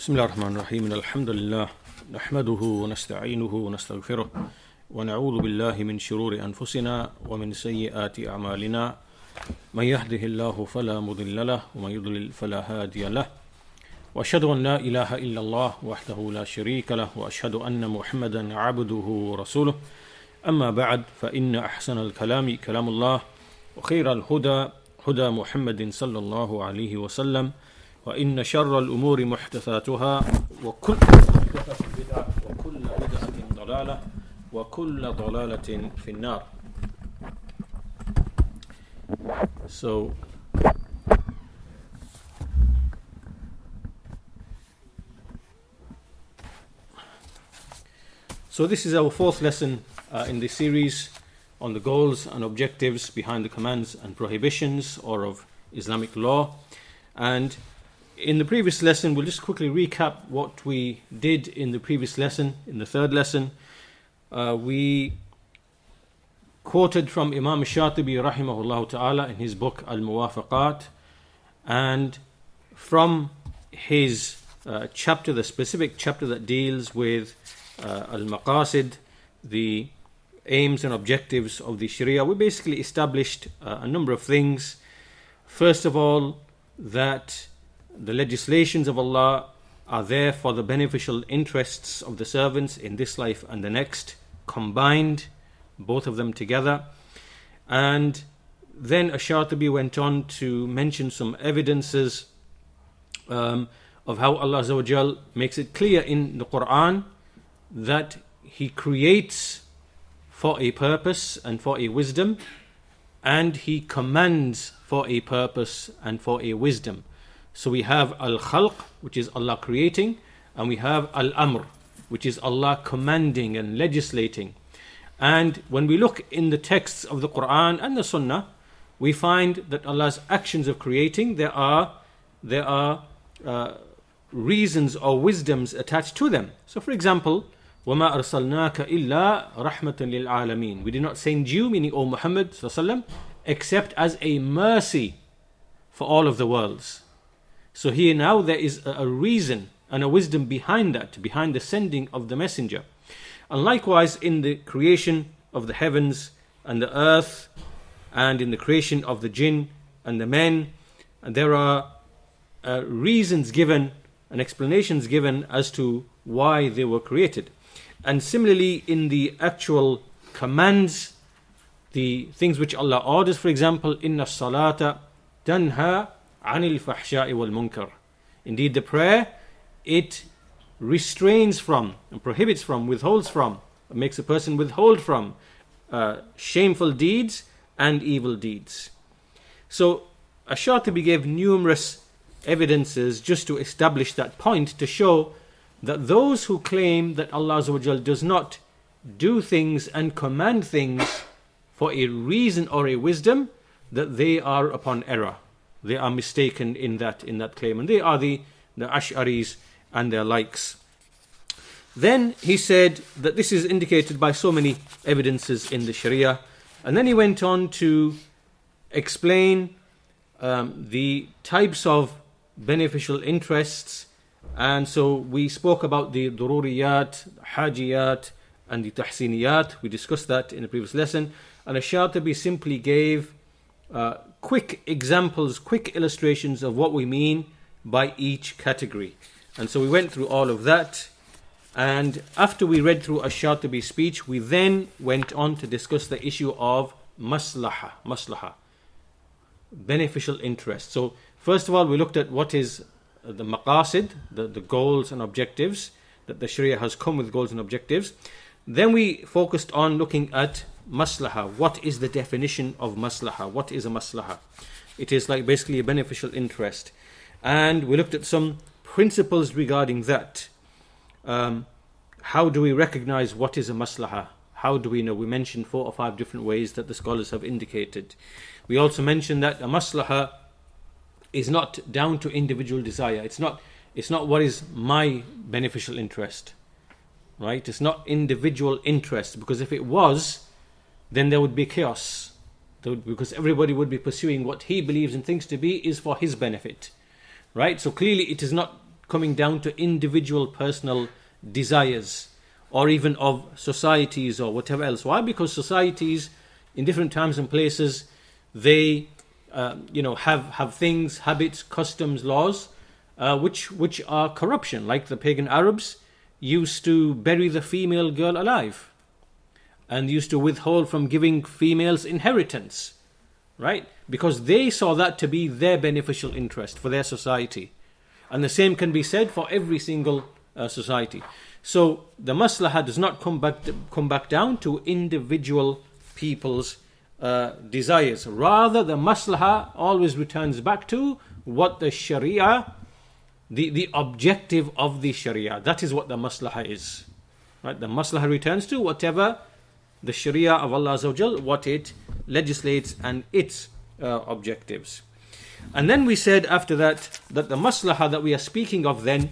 بسم الله الرحمن الرحيم. الحمد لله نحمده ونستعينه ونستغفره ونعوذ بالله من شرور أنفسنا ومن سيئات أعمالنا. من يهده الله فلا مضل له ومن يضلل فلا هادي له. وأشهد أن لا إله إلا الله وحده لا شريك له وأشهد أن محمدا عبده ورسوله. أما بعد فإن أحسن الكلام كلام الله وخير الهدى هدى محمد صلى الله عليه وسلم. وإن شر الأمور محدثاتها وكل محدثة بدعة وكل بدعة ضلالة وكل ضلالة في النار So So this is our fourth lesson uh, in this series on the goals and objectives behind the commands and prohibitions or of Islamic law and in the previous lesson, we'll just quickly recap what we did in the previous lesson, in the third lesson. Uh, we quoted from Imam Shatibi rahimahullah ta'ala in his book Al Muwafaqat, and from his uh, chapter, the specific chapter that deals with uh, Al Maqasid, the aims and objectives of the Sharia, we basically established uh, a number of things. First of all, that the legislations of Allah are there for the beneficial interests of the servants in this life and the next, combined, both of them together. And then Ash-Shatibi went on to mention some evidences um, of how Allah Azawajal makes it clear in the Quran that He creates for a purpose and for a wisdom, and He commands for a purpose and for a wisdom. So we have Al Khalq, which is Allah creating, and we have Al Amr, which is Allah commanding and legislating. And when we look in the texts of the Quran and the Sunnah, we find that Allah's actions of creating, there are, there are uh, reasons or wisdoms attached to them. So, for example, وَمَا أَرْسَلْنَاكَ إِلَّا رَحْمَةً لِلْعَالَمِينَ We did not send you, meaning O Muhammad, except as a mercy for all of the worlds. So here now there is a reason and a wisdom behind that, behind the sending of the messenger. And likewise in the creation of the heavens and the earth, and in the creation of the jinn and the men, and there are uh, reasons given and explanations given as to why they were created. And similarly, in the actual commands, the things which Allah orders, for example, inna salata tanha anil fahsha'i wal munkar. Indeed, the prayer, it restrains from prohibits from, withholds from, makes a person withhold from uh, shameful deeds and evil deeds. So, Ash-Shatibi gave numerous evidences just to establish that point to show that those who claim that Allah does not do things and command things for a reason or a wisdom, that they are upon error they are mistaken in that in that claim, and they are the the Ash'aris and their likes. Then he said that this is indicated by so many evidences in the Sharia, and then he went on to explain um, the types of beneficial interests. And so we spoke about the dururiyat, hajiyat, and the tahsiniyat. We discussed that in the previous lesson. And Ash-Shatibi simply gave uh, quick examples, quick illustrations of what we mean by each category. And so we went through all of that. And after we read through Ash-Shatibi's speech, we then went on to discuss the issue of maslaha, maslaha, beneficial interest. So first of all, we looked at what is the maqasid, the, the goals and objectives, that the Sharia has come with goals and objectives. Then we focused on looking at maslaha. What is the definition of maslaha? What is a maslaha? It is like basically a beneficial interest. And we looked at some principles regarding that. Um, how do we recognize what is a maslaha? How do we know? We mentioned four or five different ways that the scholars have indicated. We also mentioned that a maslaha is not down to individual desire. It's not, it's not what is my beneficial interest. Right? It's not individual interest because if it was, then there would be chaos. Because everybody would be pursuing what he believes and thinks to be is for his benefit. Right? So clearly it is not coming down to individual personal desires or even of societies or whatever else. Why? Because societies in different times and places they uh, you know have have things, habits, customs, laws uh, which which are corruption. Like the pagan Arabs used to bury the female girl alive and used to withhold from giving females inheritance, right? Because they saw that to be their beneficial interest for their society. And the same can be said for every single uh, society. So the maslaha does not come back come back down to individual people's uh, desires. Rather, the maslaha always returns back to what the sharia, the, the objective of the sharia. That is what the maslaha is. Right? The maslaha returns to whatever the sharia of Allah Azawajal, what it legislates and its uh, objectives. And then we said after that that the maslaha that we are speaking of then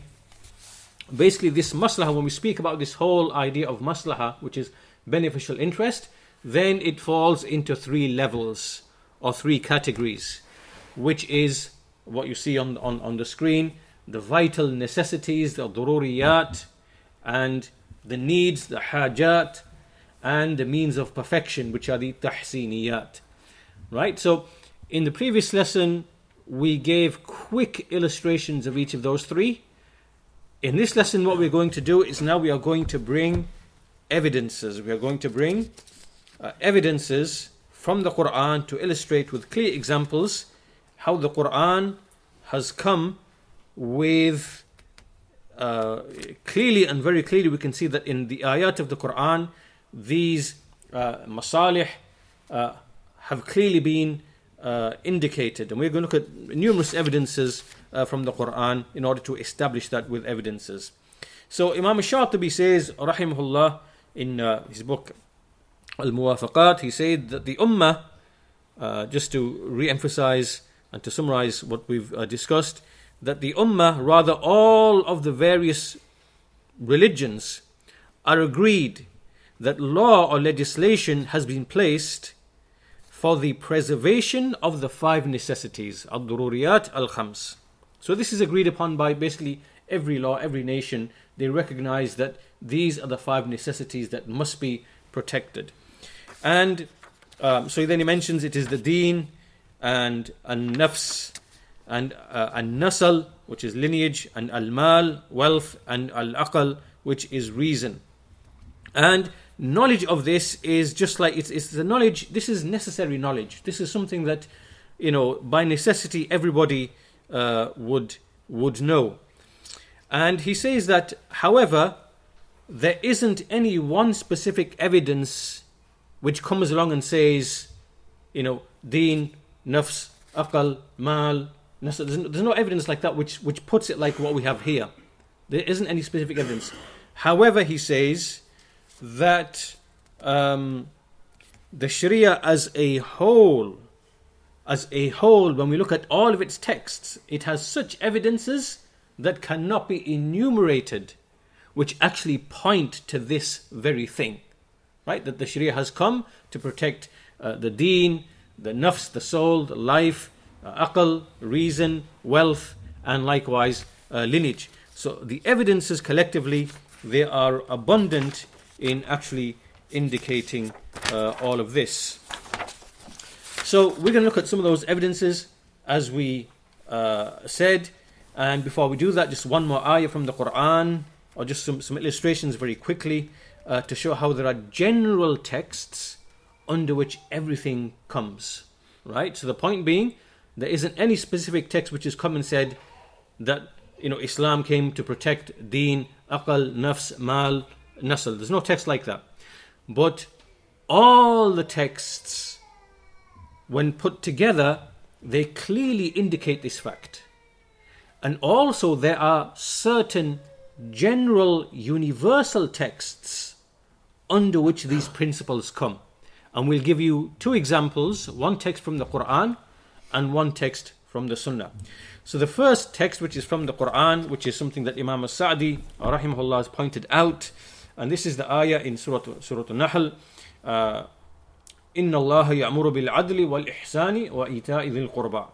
basically this maslaha when we speak about this whole idea of maslaha which is beneficial interest then it falls into three levels or three categories which is what you see on, on, on the screen the vital necessities the dururiyat and the needs the hajat and the means of perfection which are the tahsiniyat. Right? So in the previous lesson we gave quick illustrations of each of those three. In this lesson, what we're going to do is now we are going to bring evidences. We are going to bring uh, evidences from the Quran to illustrate with clear examples how the Quran has come with uh, clearly and very clearly we can see that in the ayat of the Quran these uh, masalih uh, have clearly been uh, indicated and we're going to look at numerous evidences uh, from the Quran in order to establish that with evidences. So Imam Shatibi says, rahimahullah, in uh, his book Al Muwafaqat, he said that the Ummah, uh, just to re emphasize and to summarize what we've uh, discussed, that the Ummah, rather all of the various religions, are agreed that law or legislation has been placed for the preservation of the five necessities, al-dururiyat al-khams. So this is agreed upon by basically every law, every nation. They recognize that these are the five necessities that must be protected. And um, so then he mentions it is the deen and an nafs and uh, an nasal, which is lineage, and al mal, wealth, and al aqal, which is reason. And knowledge of this is just like it's, it's the knowledge, this is necessary knowledge. This is something that, you know, by necessity everybody uh, would would know. And he says that, however, there isn't any one specific evidence which comes along and says, you know, deen, nafs, akal mal, there's no evidence like that which, which puts it like what we have here. There isn't any specific evidence. However, he says that um, the Sharia as a whole as a whole, when we look at all of its texts, it has such evidences that cannot be enumerated, which actually point to this very thing. Right? That the Sharia has come to protect uh, the deen, the nafs, the soul, the life, uh, aql, reason, wealth, and likewise uh, lineage. So the evidences collectively, they are abundant in actually indicating uh, all of this. So we're going to look at some of those evidences as we uh, said. And before we do that, just one more ayah from the Quran, or just some, some illustrations very quickly uh, to show how there are general texts under which everything comes. Right? So the point being, there isn't any specific text which has come and said that you know Islam came to protect deen, aqal, nafs, mal, nasl. There's no text like that. But all the texts when put together, they clearly indicate this fact. And also, there are certain general universal texts under which these principles come. And we'll give you two examples one text from the Quran and one text from the Sunnah. So, the first text, which is from the Quran, which is something that Imam al Sa'di rahimahullah has pointed out, and this is the ayah in Surah, Surah Al-Nahl. Uh, إن الله يأمر بالعدل والإحسان وإيتاء ذي القربى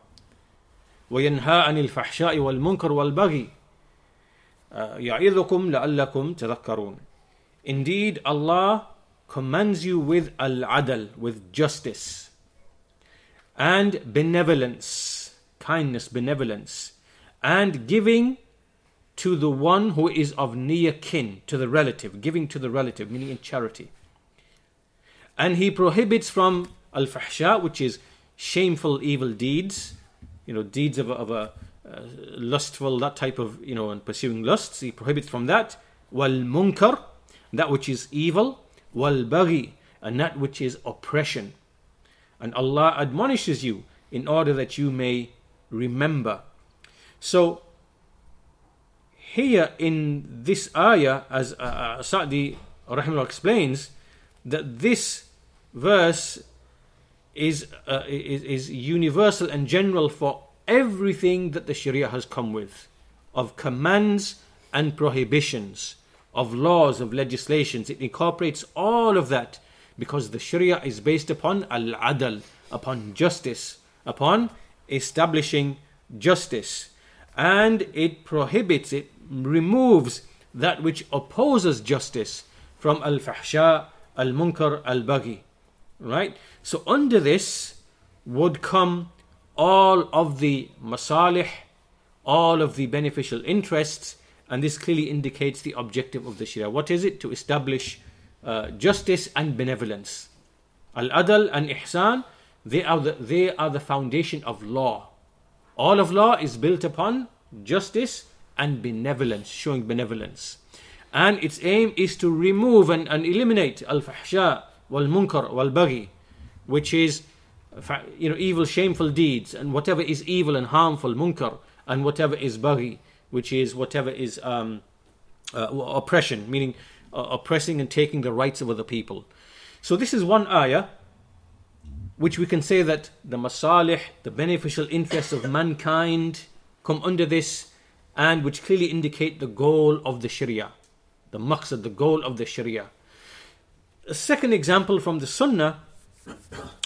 وينهى عن الفحشاء والمنكر والبغي uh, يَعِظُكُمْ لَعَلَّكُمْ تَذَكَّرُونَ Indeed, Allah commands you with al-adl, with justice, and benevolence, kindness, benevolence, and giving to the one who is of near kin, to the relative, giving to the relative, meaning in charity. And he prohibits from al fahsha, which is shameful evil deeds, you know, deeds of a, of a uh, lustful, that type of, you know, and pursuing lusts. He prohibits from that. Wal munkar, that which is evil. Wal baghi, and that which is oppression. And Allah admonishes you in order that you may remember. So, here in this ayah, as uh, uh Sa'di rahimahullah explains, that this verse is, uh, is, is universal and general for everything that the Sharia has come with of commands and prohibitions, of laws, of legislations. It incorporates all of that because the Sharia is based upon al adl, upon justice, upon establishing justice. And it prohibits, it removes that which opposes justice from al fahsha, al munkar, al baghi. Right? So, under this would come all of the masalih, all of the beneficial interests, and this clearly indicates the objective of the Sharia. What is it? To establish uh, justice and benevolence. Al adl and ihsan, they are, the, they are the foundation of law. All of law is built upon justice and benevolence, showing benevolence. And its aim is to remove and, and eliminate al fahsha wal munkar wal baghi, which is you know, evil, shameful deeds, and whatever is evil and harmful, munkar, and whatever is baghi, which is whatever is um, uh, oppression, meaning uh, oppressing and taking the rights of other people. So this is one ayah which we can say that the masalih, the beneficial interests of mankind come under this and which clearly indicate the goal of the Sharia, the maqsad, the goal of the Sharia. A second example from the Sunnah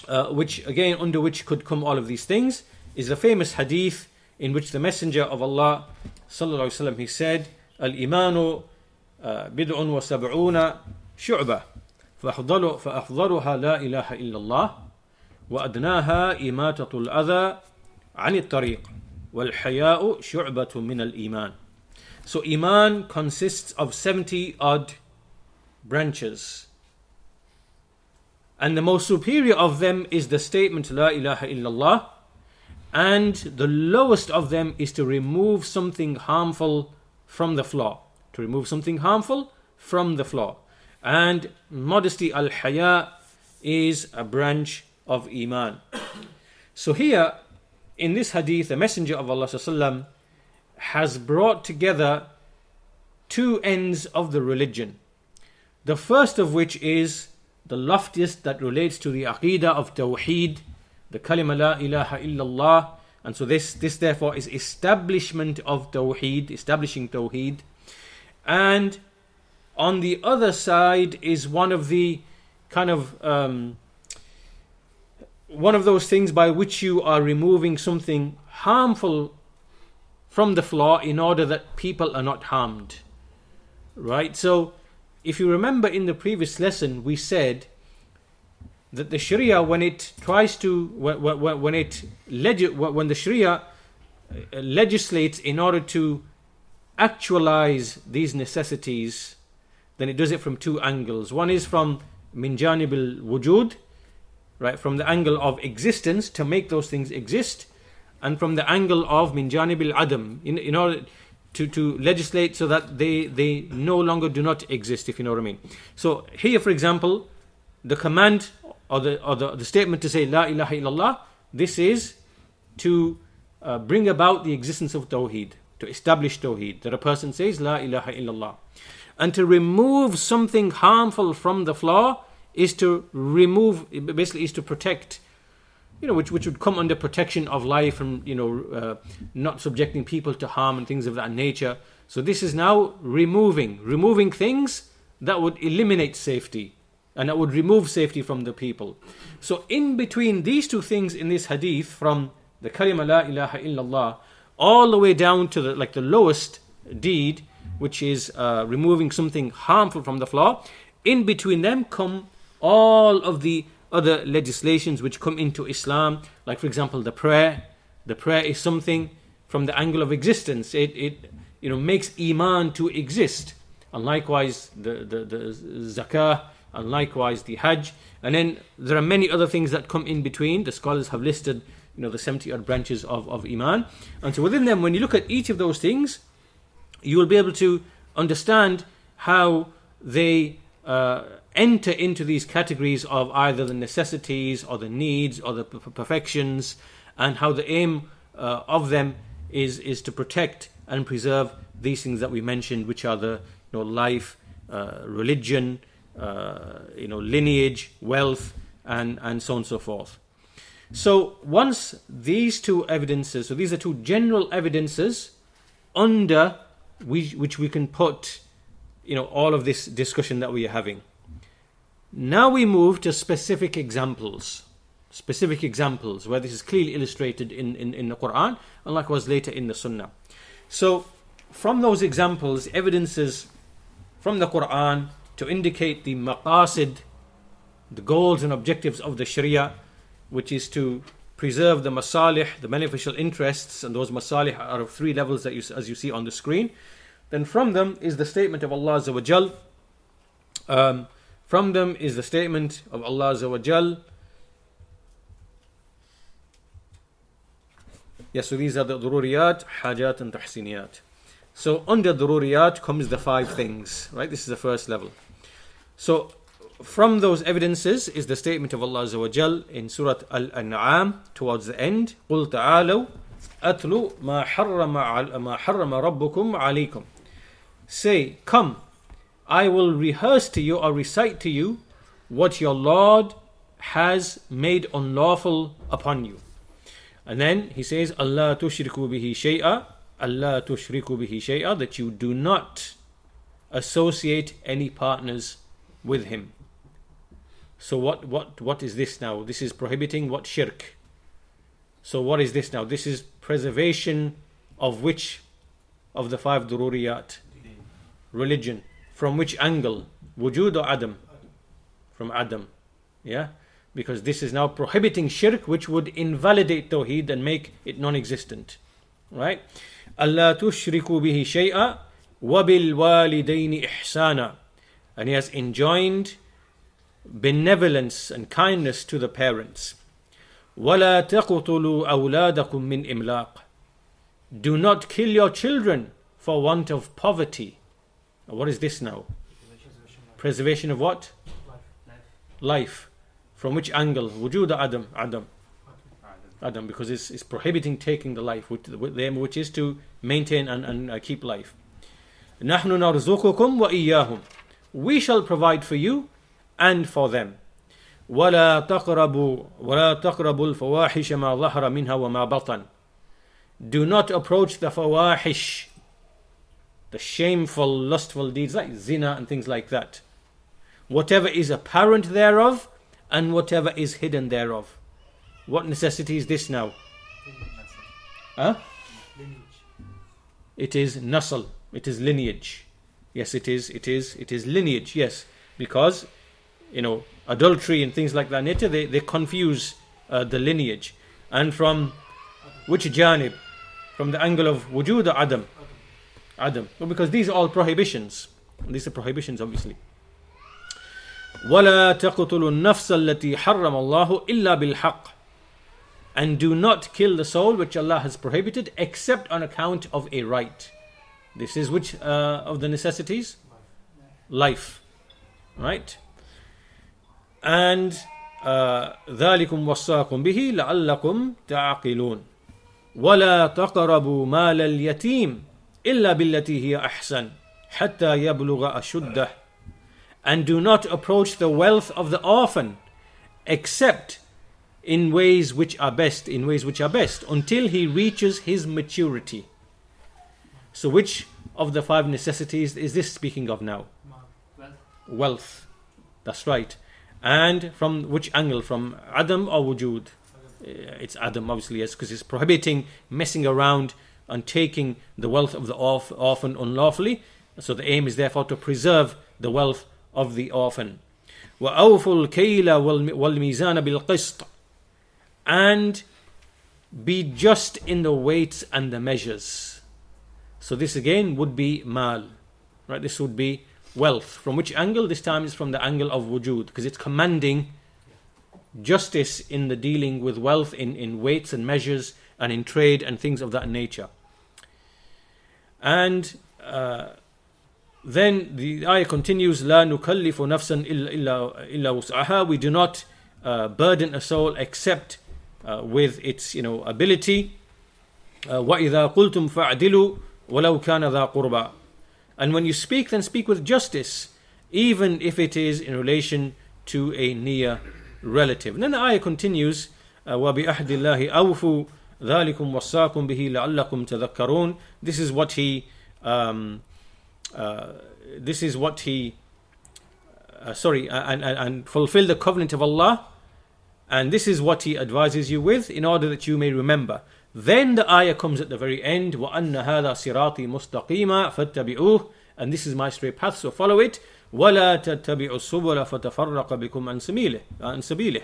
uh, which again under which could come all of these things, is the famous hadith in which the Messenger of Allah sallallahu alaihi wasallam he said, "Al-imanu uh, bid'un wa sab'una shu'bah, فأفضل فأفضلها لا إله إلا الله وأدناها إماتة الأذى عن الطريق وَالْحَيَاءُ شُعْبَةٌ مِنَ الْإِيمَانِ So Iman consists of 70 odd branches. And the most superior of them is the statement La ilaha illallah. And the lowest of them is to remove something harmful from the floor. To remove something harmful from the floor. And modesty al haya is a branch of Iman. So here in this hadith, the Messenger of Allah has brought together two ends of the religion. The first of which is the loftiest that relates to the aqidah of Tawheed, the kalima la ilaha illallah. And so this, this therefore is establishment of Tawheed, establishing Tawheed. And on the other side is one of the kind of um, one of those things by which you are removing something harmful from the floor in order that people are not harmed. Right? So if you remember in the previous lesson, we said that the Sharia, when it tries to, when, when it when the Sharia uh, legislates in order to actualize these necessities, then it does it from two angles. One is from minjanib al wujud, right, from the angle of existence to make those things exist, and from the angle of minjanib al adam, in, in order to, to legislate so that they, they no longer do not exist, if you know what I mean. So here, for example, the command or the, or the, the statement to say La ilaha illallah, this is to uh, bring about the existence of Tawheed, to establish Tawheed, that a person says La ilaha illallah. And to remove something harmful from the floor is to remove, basically, is to protect you know, which which would come under protection of life and you know, uh, not subjecting people to harm and things of that nature. So this is now removing, removing things that would eliminate safety and that would remove safety from the people. So in between these two things in this hadith, from the kalima la ilaha illallah all the way down to the like the lowest deed, which is uh, removing something harmful from the floor. In between them come all of the other legislations which come into Islam, like for example the prayer. The prayer is something from the angle of existence. It, it you know makes iman to exist, and likewise the the, the zakah, and likewise the hajj, and then there are many other things that come in between. The scholars have listed you know the 70 odd branches of, of iman, and so within them, when you look at each of those things, you will be able to understand how they uh, enter into these categories of either the necessities or the needs or the perfections, and how the aim uh, of them is is to protect and preserve these things that we mentioned, which are the you know life, uh, religion, uh, you know lineage, wealth, and and so on and so forth. So once these two evidences, so these are two general evidences under which, which we can put, you know, all of this discussion that we are having. Now we move to specific examples. Specific examples where this is clearly illustrated in, in, in the Quran and likewise later in the Sunnah. So, from those examples, evidences from the Quran to indicate the maqasid, the goals and objectives of the Sharia, which is to preserve the masalih, the beneficial interests, and those masalih are of three levels that you, as you see on the screen. Then from them is the statement of Allah Azza wa Jal. Um, from them is the statement of Allah Azza wa Jal. Yes, so these are the dururiyat, hajat, and tahsiniyat. So under dururiyat comes the five things, right? This is the first level. So from those evidences is the statement of Allah Azza wa Jal in Surah Al-An'am towards the end. قُلْ تَعَالَوْا أَتْلُوا مَا حَرَّمَ, ما حرم رَبُّكُمْ عَلَيْكُمْ Say, come, I will rehearse to you or recite to you what your Lord has made unlawful upon you. And then he says, Allah tushriku bihi shay'a, Allah tushriku bihi shay'a, that you do not associate any partners with him. So what what what is this now? This is prohibiting what shirk. So what is this now? This is preservation of which of the five dururiyat? Religion. From which angle? Wujud or Adam? From Adam. Yeah? Because this is now prohibiting shirk which would invalidate Tawheed and make it non-existent. Right? Allah tushriku bihi shay'a wa bil walidaini ihsana. And he has enjoined benevolence and kindness to the parents. وَلَا تَقْتُلُوا أَوْلَادَكُم مِّنْ إِمْلَاقٍ Do not kill your children for want of poverty. What is this now? Preservation of what? Life. From which angle? Wujud Adam. Adam. Adam, because it's, it's prohibiting taking the life, with, with them, which is to maintain and, and uh, keep life. نحن نرزقكم وإياهم. We shall provide for you and for them. ولا تقربوا ولا تقربوا الفواحش ما ظهر منها وما بطن. Do not approach the fawahish, the shameful, lustful deeds like zina and things like that. Whatever is apparent thereof and whatever is hidden thereof. What necessity is this now? Huh? It is nasl. It is lineage. Yes, it is. It is. It is lineage. Yes, because you know, adultery and things like that they, they confuse uh, the lineage. And from which janib? From the angle of wujud adam? Adam. Well, because these are all prohibitions. These are prohibitions, obviously. ولا تقتلوا النفس التي حرم الله إلا بالحق and do not kill the soul which Allah has prohibited except on account of a right. This is which uh, of the necessities? Life. Right? and ذلكم وصاكم به لعلكم تعقلون ولا تقربوا مال اليتيم illa billati ahsan and do not approach the wealth of the orphan except in ways which are best in ways which are best until he reaches his maturity. So which of the five necessities is this speaking of now? Wealth, wealth. that's right. And from which angle? From adam or wujud? It's adam obviously yes because it's prohibiting messing around and taking the wealth of the orphan unlawfully. So the aim is therefore to preserve the wealth of the orphan. وَأَوْفُوا الْكَيْلَ وَالْمِيزَانَ بِالْقِسْطِ And be just in the weights and the measures. So this again would be mal. Right? This would be wealth. From which angle? This time is from the angle of wujud, because it's commanding justice in the dealing with wealth in, in weights and measures and in trade and things of that nature. And uh, then the ayah continues, لا نكلف نفسا إلا إلا وسعها. We do not uh, burden a soul except uh, with its you know ability. Uh, وإذا قلتم فاعدلوا ولو كان ذا قربى. And when you speak, then speak with justice, even if it is in relation to a near relative. And then the ayah continues, وَبِأَحْدِ اللَّهِ أَوْفُوا ذَلِكُمْ وَصَّاكُمْ بِهِ لَعَلَّكُمْ تَذَكَّرُونَ This is what he um, uh, this is what he uh, sorry and, and, and fulfill the covenant of Allah and this is what he advises you with in order that you may remember then the ayah comes at the very end وَأَنَّ هَذَا صِرَاطِي مُسْتَقِيمًا فَاتَّبِعُوهُ and this is my straight path so follow it وَلَا تَتَّبِعُوا السُّبُلَ فَتَفَرَّقَ بِكُمْ عَنْ سَبِيلِهِ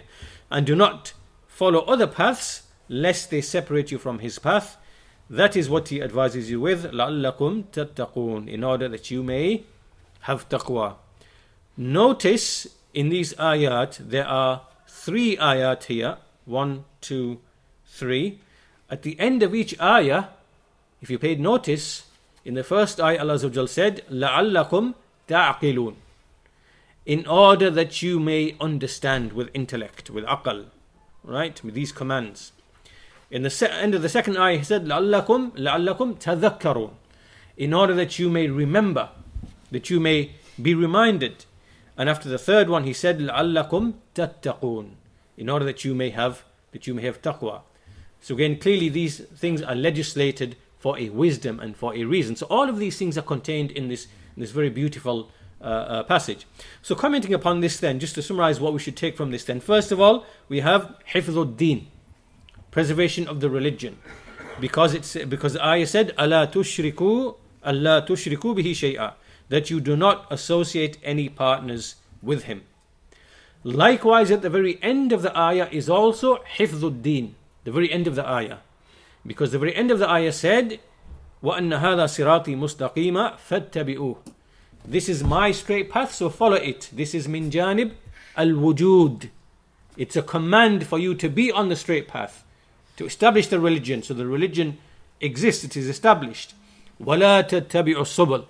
and do not follow other paths lest they separate you from his path that is what he advises you with لَعَلَّكُمْ تَتَّقُونَ in order that you may have taqwa notice in these ayat there are three ayat here one two three at the end of each ayah if you paid notice in the first ayah Allah said لَعَلَّكُمْ تَعْقِلُونَ in order that you may understand with intellect with aql right with these commands in the se- end of the second ayah, he said, لَعَلَّكُمْ لَعَلَّكُمْ تَذَكَّرُونَ In order that you may remember, that you may be reminded. And after the third one, he said, لَعَلَّكُمْ تَتَّقُونَ In order that you may have that you may have taqwa. So again, clearly these things are legislated for a wisdom and for a reason. So all of these things are contained in this, in this very beautiful uh, uh, passage. So commenting upon this then, just to summarize what we should take from this then. First of all, we have حفظ الدين preservation of the religion. Because it's because the ayah said, Allah tushriku, Allah tushriku bihi shay'a, that you do not associate any partners with him. Likewise, at the very end of the ayah is also hifdhuddin, the very end of the ayah. Because the very end of the ayah said, وَأَنَّ هَذَا صِرَاطِي مُسْتَقِيمًا فَاتَّبِعُوهُ This is my straight path, so follow it. This is min janib al-wujud. It's a command for you to be on the straight path to establish the religion. So the religion exists, it is established. وَلَا تَتَّبِعُوا السُّبُلِ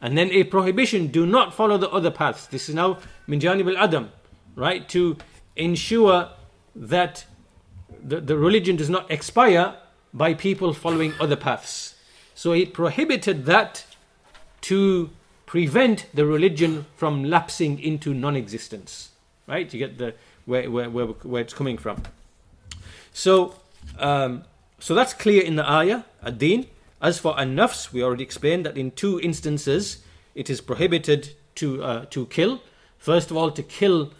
And then a prohibition, do not follow the other paths. This is now min janib al-adam, right? To ensure that the, the religion does not expire by people following other paths. So it prohibited that to prevent the religion from lapsing into non-existence. Right? You get the where, where, where, where it's coming from. So, um, so that's clear in the ayah, ad-din. As for an-nafs, we already explained that in two instances it is prohibited to uh, to kill. First of all, to kill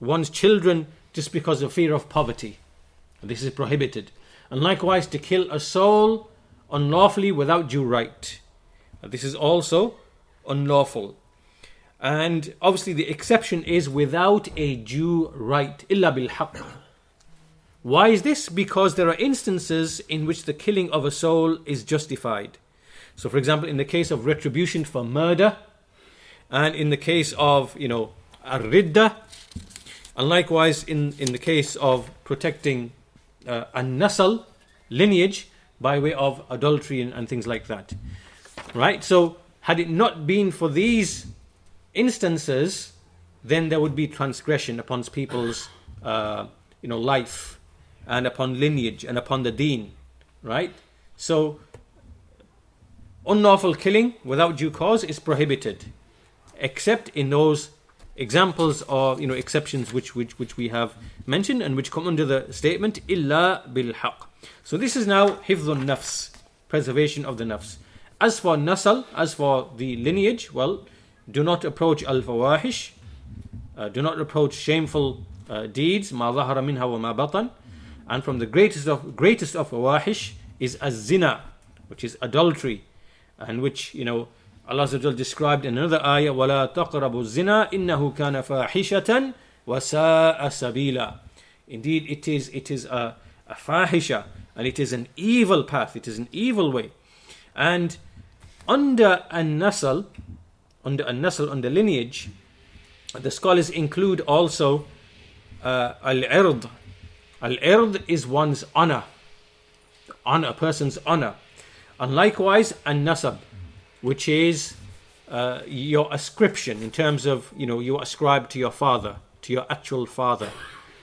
one's children just because of fear of poverty. This is prohibited. And likewise, to kill a soul unlawfully without due right. This is also unlawful. And obviously, the exception is without a due right. Illa bil why is this? Because there are instances in which the killing of a soul is justified. So, for example, in the case of retribution for murder, and in the case of, you know, ridda, and likewise in, in the case of protecting uh, a nasal lineage by way of adultery and, and things like that. Right? So, had it not been for these instances, then there would be transgression upon people's, uh, you know, life and upon lineage and upon the deen, right? So, unlawful killing without due cause is prohibited, except in those examples or you know exceptions which which which we have mentioned and which come under the statement illa bil haq. So this is now hifdhun nafs, preservation of the nafs. As for nasal, as for the lineage, well, do not approach al fawahish, uh, do not approach shameful uh, deeds, ma zahara minha wa ma batan. And from the greatest of greatest of fawahish is az-zina, which is adultery, and which you know Allah described in another ayah, وَلَا تَقْرَبُوا الزِّنَا إِنَّهُ كَانَ فَاحِشَةً وَسَاءَ sabila Indeed, it is, it is a, a fahisha, and it is an evil path, it is an evil way. And under an-nasl, under an-nasl, under lineage, the scholars include also uh, al-ird, Al-ird is one's honor, honor, a person's honor. And likewise, an-nasab, which is uh, your ascription in terms of, you know, you ascribe to your father, to your actual father.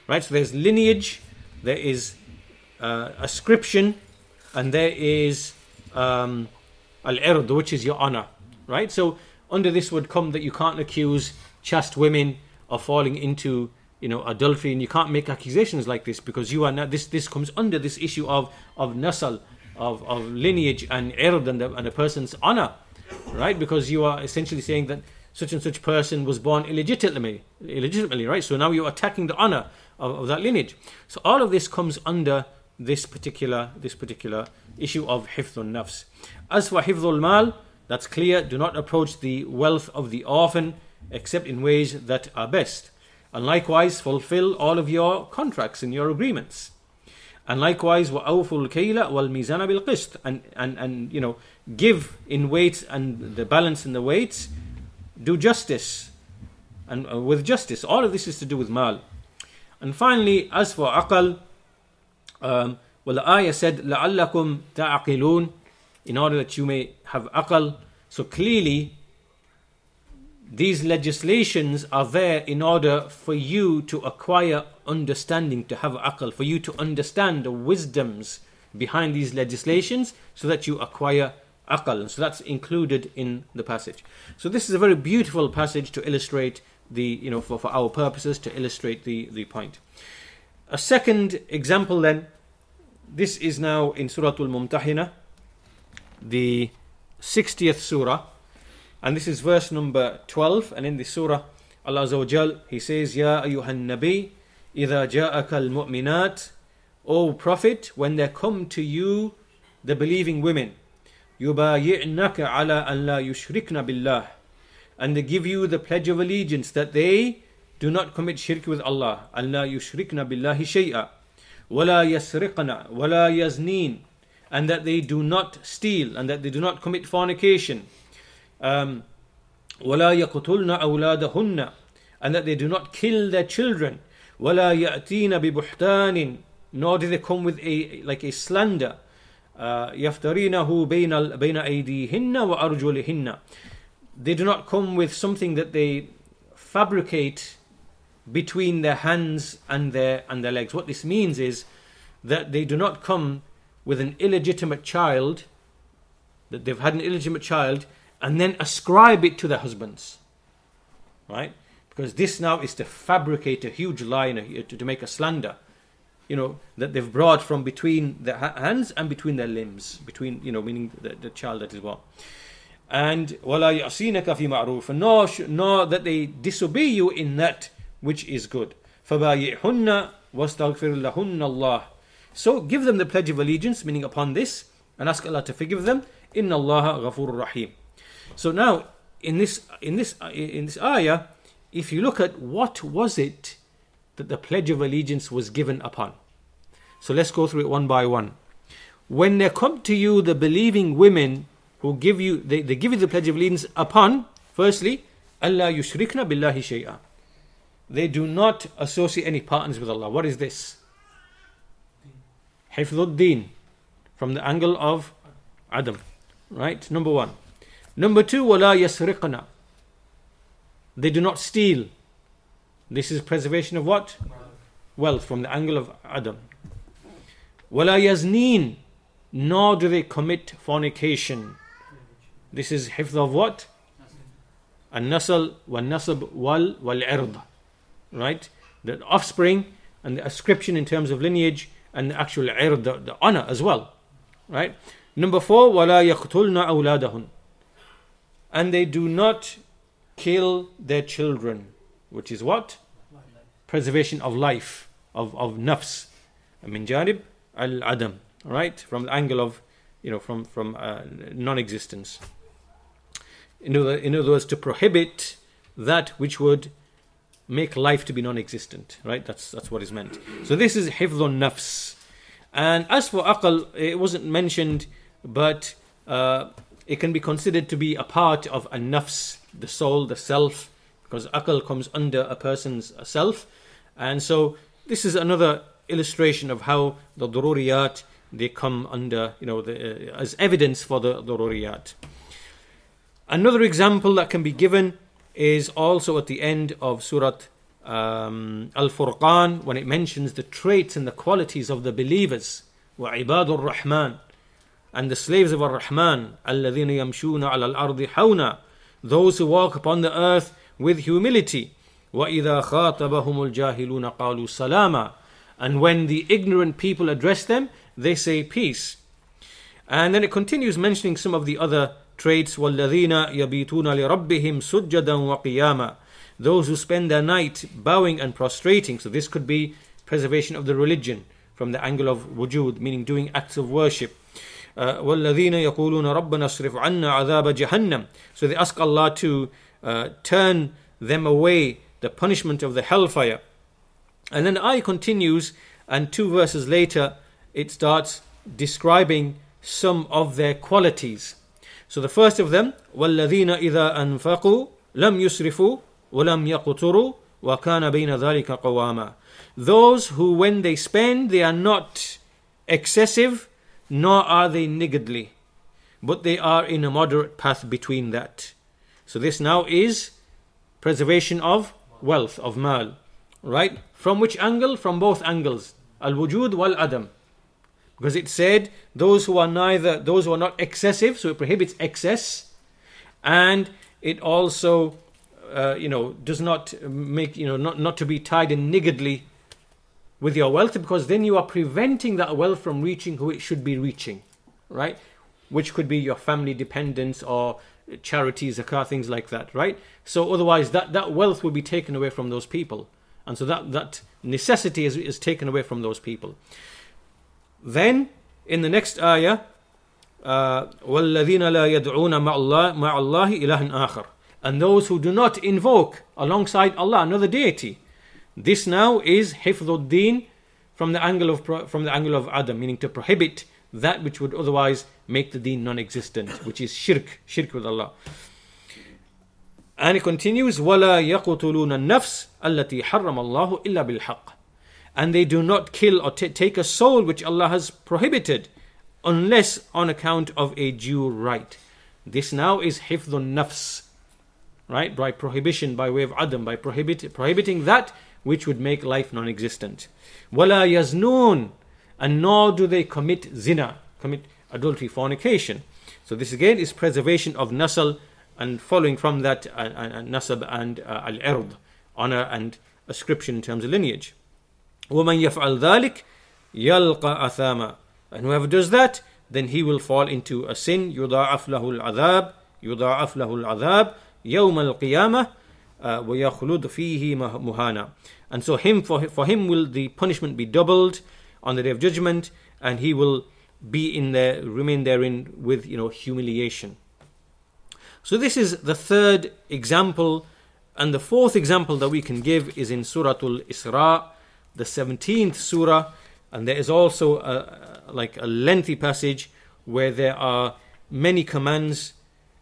Right? So there's lineage, there is uh, ascription, and there is um, al-ird, which is your honor. Right? So under this would come that you can't accuse chaste women of falling into you know adultery and you can't make accusations like this because you are not this this comes under this issue of of nasal of, of lineage and ird and, and a person's honor right? Because you are essentially saying that such and such person was born illegitimately illegitimately right? So now you're attacking the honor of, of that lineage. So all of this comes under this particular this particular issue of hifdhul nafs. As for hifdhul mal that's clear. Do not approach the wealth of the orphan except in ways that are best and likewise fulfill all of your contracts and your agreements and likewise وَأَوْفُوا الْكَيْلَ وَالْمِيزَانَ بِالْقِسْطِ and, and, and you know give in weight and the balance in the weights do justice and uh, with justice all of this is to do with mal and finally as for aqal um, well the ayah said لَعَلَّكُمْ تَعْقِلُونَ in order that you may have aqal so clearly these legislations are there in order for you to acquire understanding, to have aql, for you to understand the wisdoms behind these legislations so that you acquire aql. So that's included in the passage. So this is a very beautiful passage to illustrate the, you know, for, for our purposes, to illustrate the, the point. A second example then, this is now in Surah Al Mumtahina, the 60th surah and this is verse number 12. And in the surah, Allah Azza He says, Ya ayyuhan nabi, إذا جاءك المؤمنات O Prophet, when there come to you the believing women, يبايعنك على أن لا يشركن بالله and they give you the pledge of allegiance that they do not commit shirk with Allah أن لا يشركن بالله شيئا ولا يسرقن ولا يزنين and that they do not steal and that they do not commit fornication um, وَلَا يَقْتُلْنَ أَوْلَادَهُنَّ and that they do not kill their children وَلَا يَأْتِينَ بِبُحْتَانٍ nor do they come with a like a slander يَفْتَرِينَهُ بَيْنَ, بين أَيْدِيهِنَّ وَأَرْجُلِهِنَّ they do not come with something that they fabricate between their hands and their and their legs what this means is that they do not come with an illegitimate child that they've had an illegitimate child and then ascribe it to their husbands. Right? Because this now is to fabricate a huge lie to, to make a slander. You know, that they've brought from between their hands and between their limbs. Between, you know, meaning the, the child that is what. And وَلَا يَعْصِينَكَ فِي مَعْرُوفٍ nor, nor that they disobey you in that which is good. فَبَايِعْهُنَّ وَاسْتَغْفِرْ لَهُنَّ اللَّهِ So give them the pledge of allegiance, meaning upon this, and ask Allah to forgive them. إِنَّ اللَّهَ غَفُورٌ رَحِيمٌ so now, in this in this in this ayah, if you look at what was it that the pledge of allegiance was given upon. So let's go through it one by one. When there come to you the believing women who give you they, they give you the pledge of allegiance upon, firstly, Allah yushrikna billahi shay'a. They do not associate any partners with Allah. What is this? Hifdud din from the angle of Adam. Right? Number one. Number two, وَلَا يَسْرِقْنَا They do not steal. This is preservation of what? Wealth from the angle of Adam. وَلَا يَزْنِينَ Nor do they commit fornication. This is hifz of what? النسل والنسب wal والعرض right the offspring and the ascription in terms of lineage and the actual ird the, the honor as well right number four ولا يقتلن أولادهن and they do not kill their children, which is what? Preservation of life, of, of nafs. Min janib al adam, right? From the angle of, you know, from, from uh, non existence. in other, in other words, to prohibit that which would make life to be non-existent. Right? That's that's what is meant. So this is hifdhun nafs. And as for aql, it wasn't mentioned, but uh, it can be considered to be a part of a nafs, the soul, the self, because aql comes under a person's self. And so this is another illustration of how the dururiyat they come under, you know, the, uh, as evidence for the dururiyat. Another example that can be given is also at the end of Surah um, Al Furqan when it mentions the traits and the qualities of the believers. وعباد الرحمن and the slaves of Ar-Rahman الذين يمشون على الأرض حونا those who walk upon the earth with humility وإذا خاطبهم الجاهلون قالوا سلاما and when the ignorant people address them they say peace and then it continues mentioning some of the other traits والذين يبيتون لربهم سجدا وقياما those who spend their night bowing and prostrating so this could be preservation of the religion from the angle of wujud meaning doing acts of worship uh, والذين يقولون ربنا اصرف عنا عذاب جهنم so they ask Allah to uh, turn them away the punishment of the hellfire and then the ayah continues and two verses later it starts describing some of their qualities so the first of them والذين إذا أنفقوا لم يسرفوا ولم يقتروا وكان بين ذلك قواما those who when they spend they are not excessive nor are they niggardly, but they are in a moderate path between that. So this now is preservation of wealth, of mal. Right? From which angle? From both angles. Al wujud wal adam. Because it said those who are neither those who are not excessive, so it prohibits excess, and it also uh, you know does not make you know not, not to be tied in niggardly with your wealth because then you are preventing that wealth from reaching who it should be reaching, right? Which could be your family dependents or charities, zakat, things like that, right? So otherwise, that, that wealth will be taken away from those people. And so that, that necessity is, is taken away from those people. Then, in the next ayah, uh, وَالَّذِينَ لَا يَدْعُونَ مَعَ اللَّهِ, مع الله إِلَهًا آخر. And those who do not invoke alongside Allah another deity. This now is hifdhuddin from the angle of from the angle of adam, meaning to prohibit that which would otherwise make the deen non-existent, which is shirk, shirk with Allah. And it continues, وَلَا يَقْتُلُونَ النَّفْسِ الَّتِي حَرَّمَ اللَّهُ إِلَّا بِالْحَقِّ And they do not kill or t- take a soul which Allah has prohibited, unless on account of a due right. This now is hifdhun nafs, right? By prohibition, by way of adam, by prohibit, prohibiting that which would make life non existent. Wala yaznun, and nor do they commit zina, commit adultery, fornication. So, this again is preservation of nasal and following from that uh, uh, nasab and uh, al ird, honor and ascription in terms of lineage. وَمَنْ يَفْعَلْ ذَلِكَ يَلْقَ أَثَامًا And whoever does that, then he will fall into a sin. يُضَاعَفْ لَهُ الْعَذَابِ يُضَاعَفْ لَهُ الْعَذَابِ يَوْمَ الْقِيَامَةِ وَيَخْلُدْ فِيهِ مُهَانًا And so him for, for him will the punishment be doubled on the day of judgment, and he will be in there, remain therein with you know humiliation. So this is the third example, and the fourth example that we can give is in Surah Al Isra, the seventeenth surah, and there is also a, like a lengthy passage where there are many commands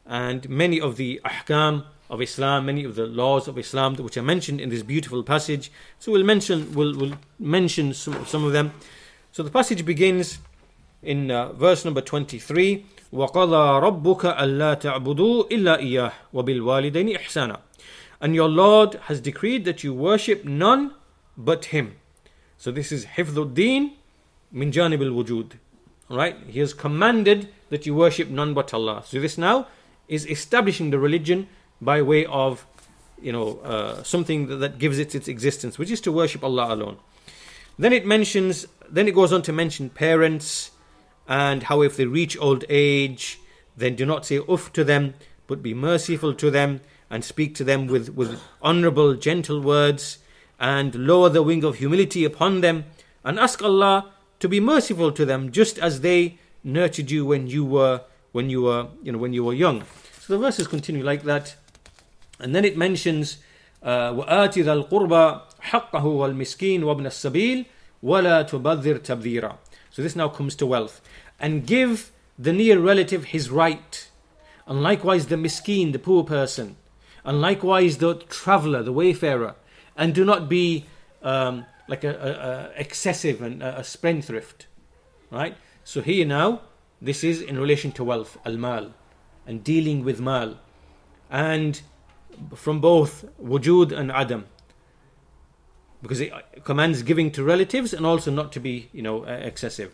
and many of the ahkam of Islam, many of the laws of Islam which are mentioned in this beautiful passage. So we'll mention we'll, we'll mention some, some of them. So the passage begins in uh, verse number 23 وَقَضَى رَبُّكَ أَلَّا تَعْبُدُوا إِلَّا إِيَّهُ وَبِالْوَالِدَيْنِ إِحْسَانًا And your Lord has decreed that you worship none but Him. So this is حفظ min janib al-wujud. Right? He has commanded that you worship none but Allah. So this now is establishing the religion by way of you know uh, something that, that gives it its existence, which is to worship Allah alone. Then it mentions, then it goes on to mention parents and how if they reach old age, then do not say uff to them, but be merciful to them and speak to them with, with honorable, gentle words and lower the wing of humility upon them and ask Allah to be merciful to them just as they nurtured you when you were when you were you know when you were young So the verses continue like that. And then it mentions وآت ذا القربى حقه والمسكين وابن السبيل ولا تبذر تبذيرا So this now comes to wealth. And give the near relative his right. And likewise the miskin, the poor person. And likewise the traveller, the wayfarer. And do not be um, like a, a, a, excessive and a, a spendthrift. Right? So here now, this is in relation to wealth, al-mal, and dealing with mal. And from both wujud and adam. Because it commands giving to relatives and also not to be you know excessive.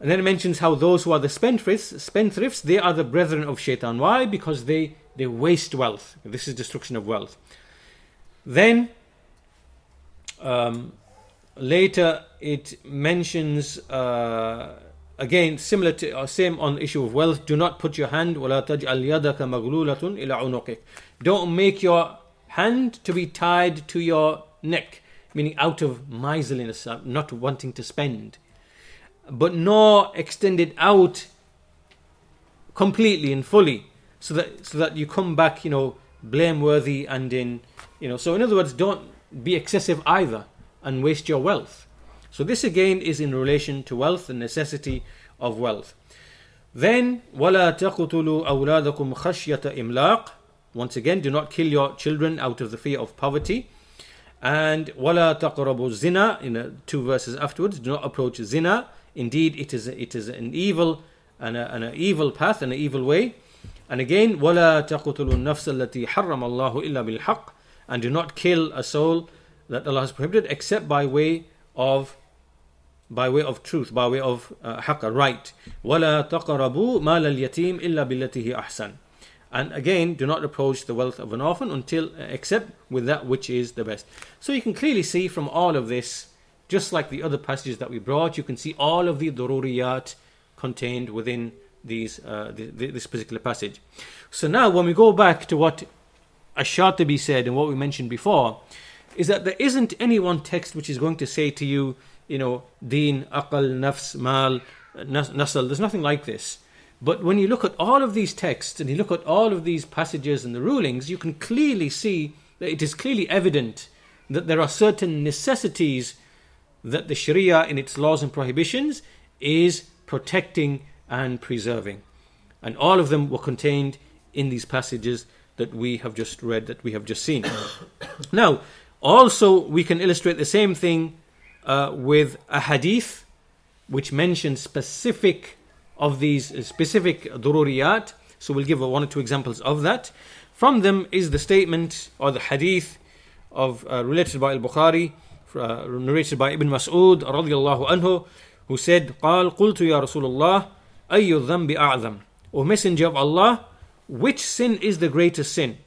And then it mentions how those who are the spendthrifts spendthrifts they are the brethren of shaitan. Why? Because they they waste wealth. This is destruction of wealth. Then um, later it mentions uh, again similar to uh, same on the issue of wealth do not put your hand ولا تجعل يدك مغلولة إلى عنقك don't make your hand to be tied to your neck, meaning out of miserliness, uh, not wanting to spend, but nor extend it out completely and fully, so that so that you come back, you know, blameworthy and in, you know. So in other words, don't be excessive either and waste your wealth. So this again is in relation to wealth, the necessity of wealth. Then ولا تقتلوا أولادكم خشية إملاق once again, do not kill your children out of the fear of poverty. And wala taqrabu zina in the two verses afterwards. Do not approach zina. Indeed, it is it is an evil and an evil path and an evil way. And again, wala taqtulu nafs allati harram Allahu illa bil haqq. And do not kill a soul that Allah has prohibited except by way of by way of truth, by way of uh, haqq, right. ولا تقربوا مال اليتيم إلا بالتي هي أحسن. And again, do not approach the wealth of an orphan until uh, except with that which is the best. So you can clearly see from all of this, just like the other passages that we brought, you can see all of the dururiyat contained within these uh, the, the, this particular passage. So now, when we go back to what Ash-Shatibi said and what we mentioned before, is that there isn't any one text which is going to say to you, you know, deen, aqal, nafs, mal, nasal. There's nothing like this. But when you look at all of these texts and you look at all of these passages and the rulings, you can clearly see that it is clearly evident that there are certain necessities that the Sharia, in its laws and prohibitions, is protecting and preserving. And all of them were contained in these passages that we have just read, that we have just seen. now, also, we can illustrate the same thing uh, with a hadith which mentions specific of these specific dururiyat. So we'll give one or two examples of that. From them is the statement or the hadith of uh, related by Al-Bukhari, uh, narrated by Ibn Mas'ud radiallahu anhu, who said, قال قلت يا رسول الله أي الذنب أعظم O Messenger of Allah, which sin is the greatest sin?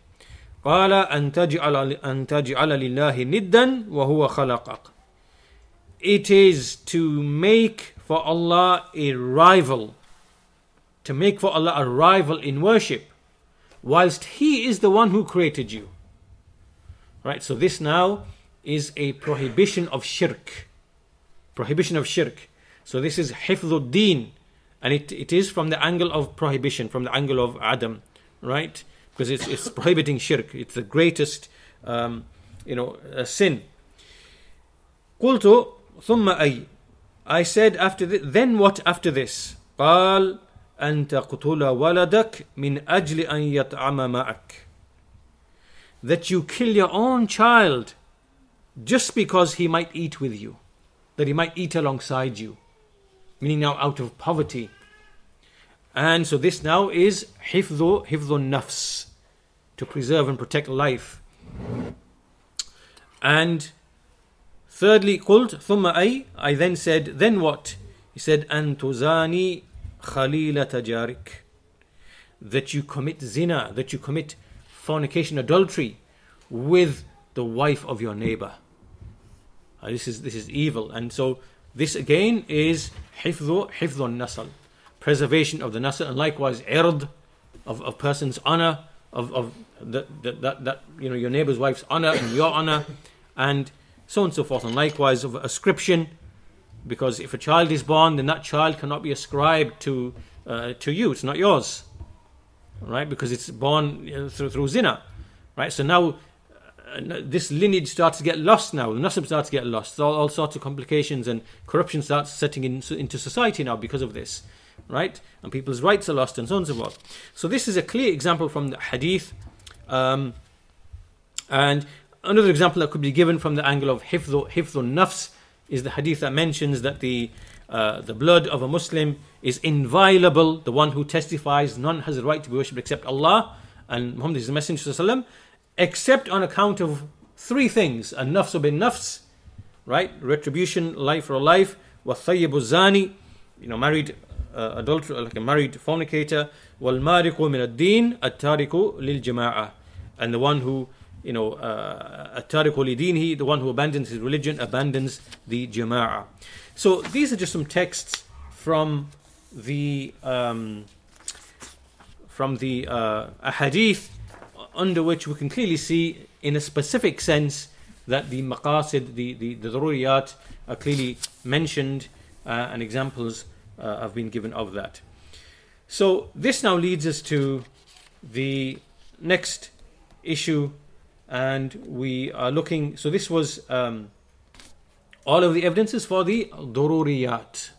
قال أن تجعل, أن تجعل لله ندا وهو خلقك It is to make for Allah a rival to make for Allah a rival in worship, whilst He is the one who created you. Right, so this now is a prohibition of shirk. Prohibition of shirk. So this is hifdhuddin, and it, it is from the angle of prohibition, from the angle of Adam, right? Because it's, it's prohibiting shirk. It's the greatest, um, you know, uh, sin. قلت ثم أي I said after this, then what after this? قال أن تقتل ولدك من أجل أن يطعم معك that you kill your own child just because he might eat with you that he might eat alongside you meaning now out of poverty and so this now is hifdhu hifdhu nafs to preserve and protect life and thirdly قلت ثم أي I then said then what he said أن تزاني خليلة جارك that you commit zina, that you commit fornication, adultery with the wife of your neighbor. Uh, this is this is evil, and so this again is hifdhu hifdhu nasal, preservation of the nasal, and likewise ird of of person's honor, of of the, the, that that you know your neighbor's wife's honor and your honor, and so on and so forth, and likewise of ascription because if a child is born, then that child cannot be ascribed to uh, to you. It's not yours. right? Because it's born through, through zina, right? So now uh, this lineage starts to get lost now. The nasab starts to get lost. All, all sorts of complications and corruption starts setting in, into society now because of this, right? And people's rights are lost and so on and so forth. So this is a clear example from the hadith. Um, and another example that could be given from the angle of hifdhu, nafs is the hadith that mentions that the uh, the blood of a Muslim is inviolable. The one who testifies none has a right to be worshipped except Allah, and Muhammad is the Messenger sallam, except on account of three things: a nafs bin nafs, right? Retribution, life for life. Wa zani, you know, married uh, adulterer, like a married fornicator. Min ad-din, at-tariku lil jama'ah, and the one who you know, uh, the one who abandons his religion abandons the jama'ah. So these are just some texts from the um, from the uh, hadith under which we can clearly see in a specific sense that the maqasid, the, the, the are clearly mentioned uh, and examples uh, have been given of that. So this now leads us to the next issue and we are looking. So this was um, all of the evidences for the dururiyat,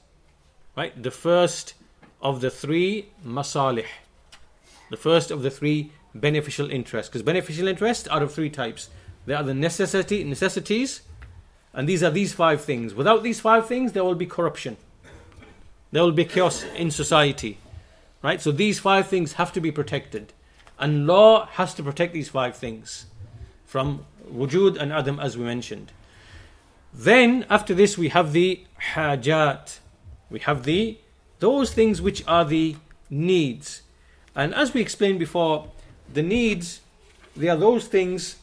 right? The first of the three masalih, the first of the three beneficial interests. Because beneficial interests are of three types. They are the necessity necessities, and these are these five things. Without these five things, there will be corruption. There will be chaos in society, right? So these five things have to be protected, and law has to protect these five things from wujud and adam as we mentioned. Then after this we have the hajat. We have the those things which are the needs. And as we explained before, the needs they are those things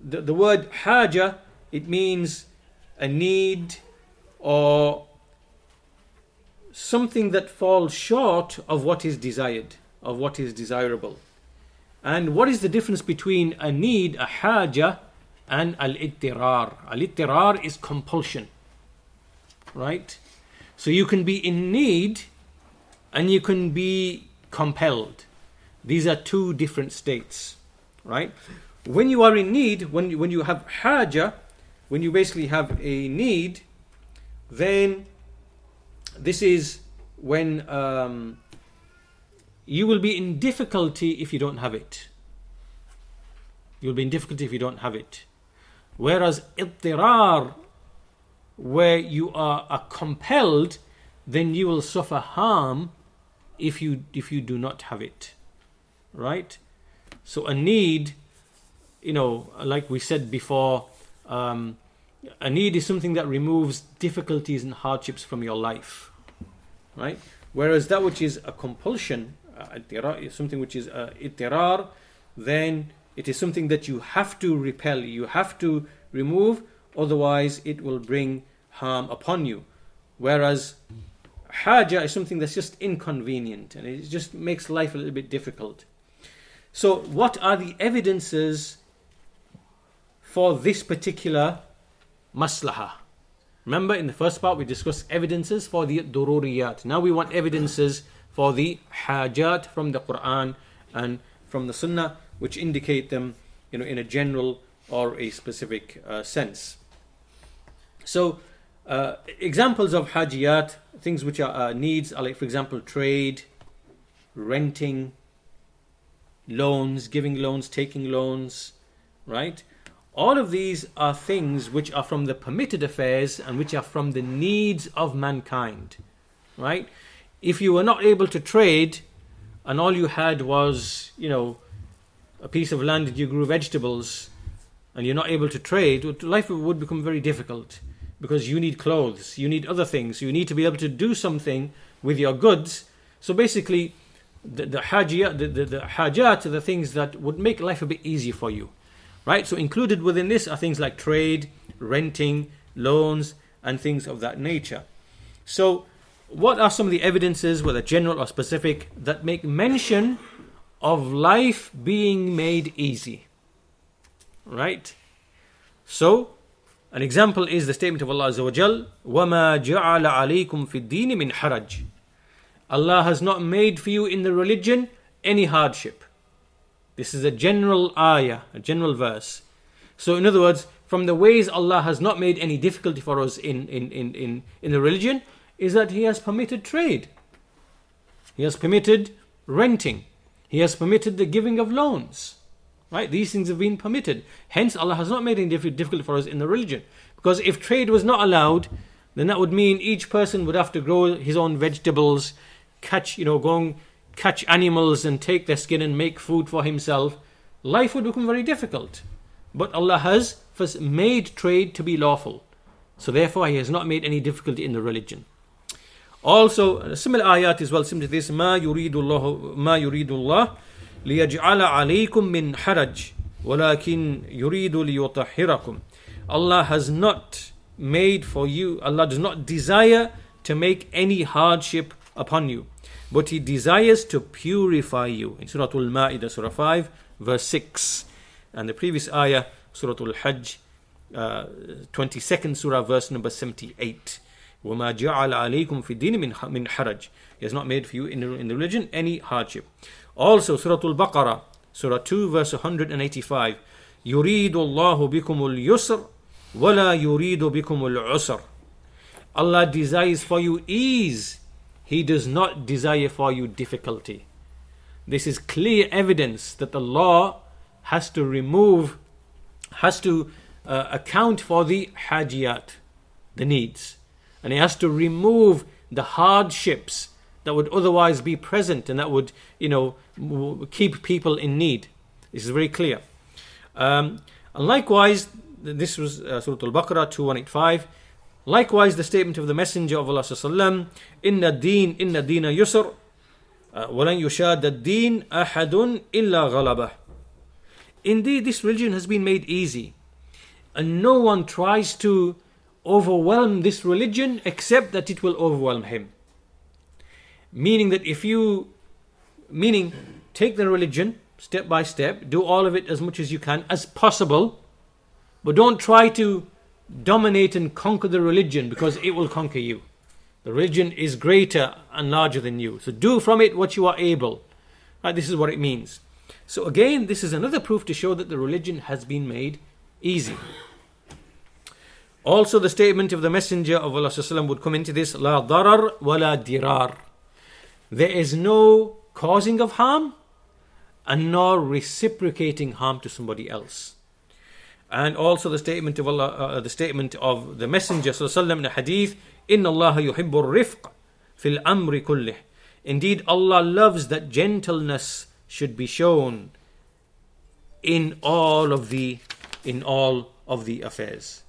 the, the word haja it means a need or something that falls short of what is desired, of what is desirable. And what is the difference between a need, a haja, and al ittirar? Al ittirar is compulsion. Right? So you can be in need and you can be compelled. These are two different states. Right? When you are in need, when you, when you have haja, when you basically have a need, then this is when um, you will be in difficulty if you don't have it. You'll be in difficulty if you don't have it. Whereas ittirar, where you are, are compelled, then you will suffer harm if you if you do not have it. Right? So a need, you know, like we said before, um, a need is something that removes difficulties and hardships from your life. Right? Whereas that which is a compulsion, something which is uh, ittirar, then it is something that you have to repel, you have to remove, otherwise it will bring harm upon you. Whereas haja is something that's just inconvenient and it just makes life a little bit difficult. So, what are the evidences for this particular maslaha? Remember, in the first part, we discussed evidences for the dururiyat. Now we want evidences for the hajat from the Quran and from the Sunnah, which indicate them, you know, in a general or a specific uh, sense. So, uh, examples of hajiyat, things which are uh, needs, are like, for example, trade, renting, loans, giving loans, taking loans, right? All of these are things which are from the permitted affairs and which are from the needs of mankind, right? If you were not able to trade and all you had was, you know, a piece of land that you grew vegetables and you're not able to trade, life would become very difficult because you need clothes, you need other things, you need to be able to do something with your goods. So basically, the, the, hajiyat, the, the, the hajat are the things that would make life a bit easier for you. Right? So included within this are things like trade, renting, loans, and things of that nature. So what are some of the evidences, whether general or specific, that make mention of life being made easy? Right? So, an example is the statement of Allah Azza wa Jal, وَمَا جَعَلَ عَلَيْكُمْ فِي الدِّينِ مِنْ حَرَجٍ Allah has not made for you in the religion any hardship. This is a general ayah, a general verse. So, in other words, from the ways Allah has not made any difficulty for us in, in, in, in, in the religion, is that He has permitted trade. He has permitted renting. He has permitted the giving of loans. Right? These things have been permitted. Hence, Allah has not made any difficulty for us in the religion. Because if trade was not allowed, then that would mean each person would have to grow his own vegetables, catch, you know, go and catch animals and take their skin and make food for himself. Life would become very difficult. But Allah has first made trade to be lawful. So therefore, He has not made any difficulty in the religion. Also, a similar ayat as well, similar to this, ما يريد الله ما يريد الله ليجعل عليكم من حرج ولكن يريد ليطهركم. Allah has not made for you, Allah does not desire to make any hardship upon you, but He desires to purify you. In Surah Al Ma'idah, Surah 5, verse 6. And the previous ayah, Surah Al Hajj, uh, 22nd Surah, verse number 78. وَمَا جَعَلَ عَلَيْكُمْ فِي الدِّينِ مِنْ حَرَجٍ He has not made for you in the, in the religion any hardship. Also, Surah Al-Baqarah, Surah 2, verse 185. يُرِيدُ اللَّهُ بِكُمُ الْيُسْرِ وَلَا يُرِيدُ بِكُمُ الْعُسْرِ Allah desires for you ease. He does not desire for you difficulty. This is clear evidence that the law has to remove, has to uh, account for the hajiyat, the needs and He has to remove the hardships that would otherwise be present and that would, you know, keep people in need. This is very clear. Um, and likewise, this was uh, Surah Al-Baqarah 2185. Likewise, the statement of the Messenger of Allah sallam, "Inna deen, inna deen yusr, uh, walan yushad ad-deen ahadun illa ghalabah." Indeed, this religion has been made easy, and no one tries to overwhelm this religion except that it will overwhelm him. Meaning that if you, meaning take the religion step by step, do all of it as much as you can, as possible, but don't try to dominate and conquer the religion because it will conquer you. The religion is greater and larger than you. So do from it what you are able. Right, this is what it means. So again, this is another proof to show that the religion has been made easy. Also, the statement of the Messenger of Allah would come into this La darar wa la dirar. There is no causing of harm and nor reciprocating harm to somebody else. And also the statement of Allah, uh, the statement of the Messenger وسلم, in the hadith, Inna Allah yuhibbu rifq fil amri kullih. Indeed, Allah loves that gentleness should be shown in all of the in all of the affairs.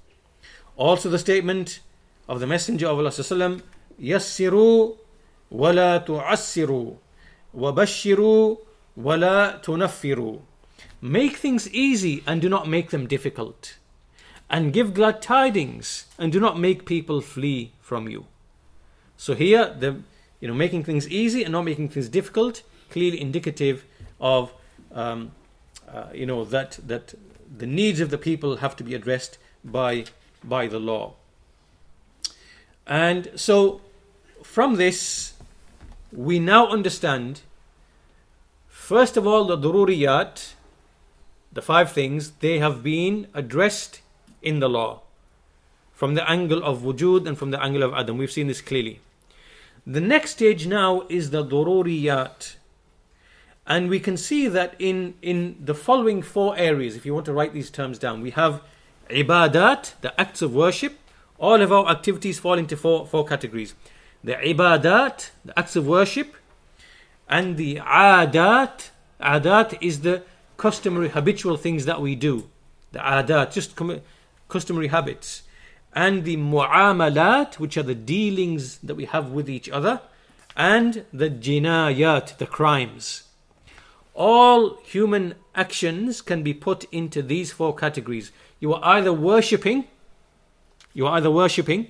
Also, the statement of the Messenger of Allah Sallallahu Yassiru wala tu'assiru wabashiru wala tonafiru." Make things easy and do not make them difficult. And give glad tidings and do not make people flee from you. So here the you know making things easy and not making things difficult clearly indicative of um, uh, you know that that the needs of the people have to be addressed by by the law. And so, from this, we now understand first of all the dururiyat, the five things, they have been addressed in the law from the angle of wujud and from the angle of Adam. We've seen this clearly. The next stage now is the dururiyat. And we can see that in, in the following four areas, if you want to write these terms down, we have ibadat, the acts of worship, all of our activities fall into four, four categories. The ibadat, the acts of worship, and the adat, adat is the customary habitual things that we do. The adat, just customary habits. And the mu'amalat, which are the dealings that we have with each other. And the jinayat, the crimes. All human actions can be put into these four categories. You are either worshipping, you are either worshipping,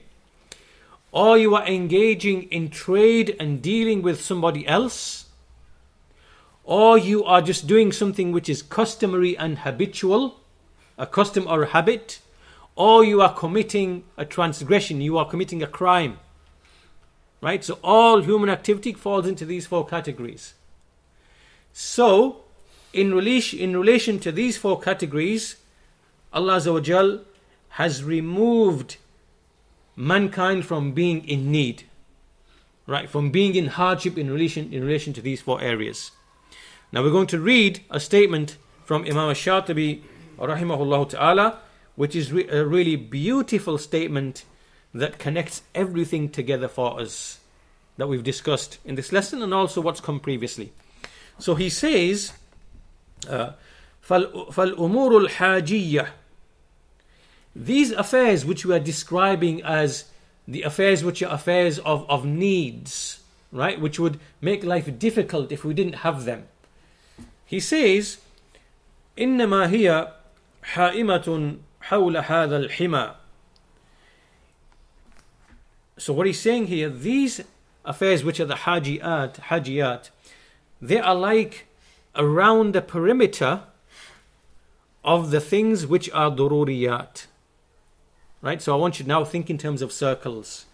or you are engaging in trade and dealing with somebody else, or you are just doing something which is customary and habitual, a custom or a habit, or you are committing a transgression, you are committing a crime. Right? So all human activity falls into these four categories. So, in relation, in relation to these four categories, Allah Azza wa Jal has removed mankind from being in need, right? From being in hardship in relation, in relation to these four areas. Now we're going to read a statement from Imam Shatibi, rahimahullah ta'ala, which is re- a really beautiful statement that connects everything together for us that we've discussed in this lesson and also what's come previously. So he says, uh, فَالْأُمُورُ الْحَاجِيَّةِ These affairs which we are describing as the affairs which are affairs of, of needs, right, which would make life difficult if we didn't have them. He says, إنما هي حائمة حول هذا الحمى so what he's saying here, these affairs which are the hajiat, hajiyat, they are like around the perimeter of the things which are dururiyat. Right? So I want you to now think in terms of circles.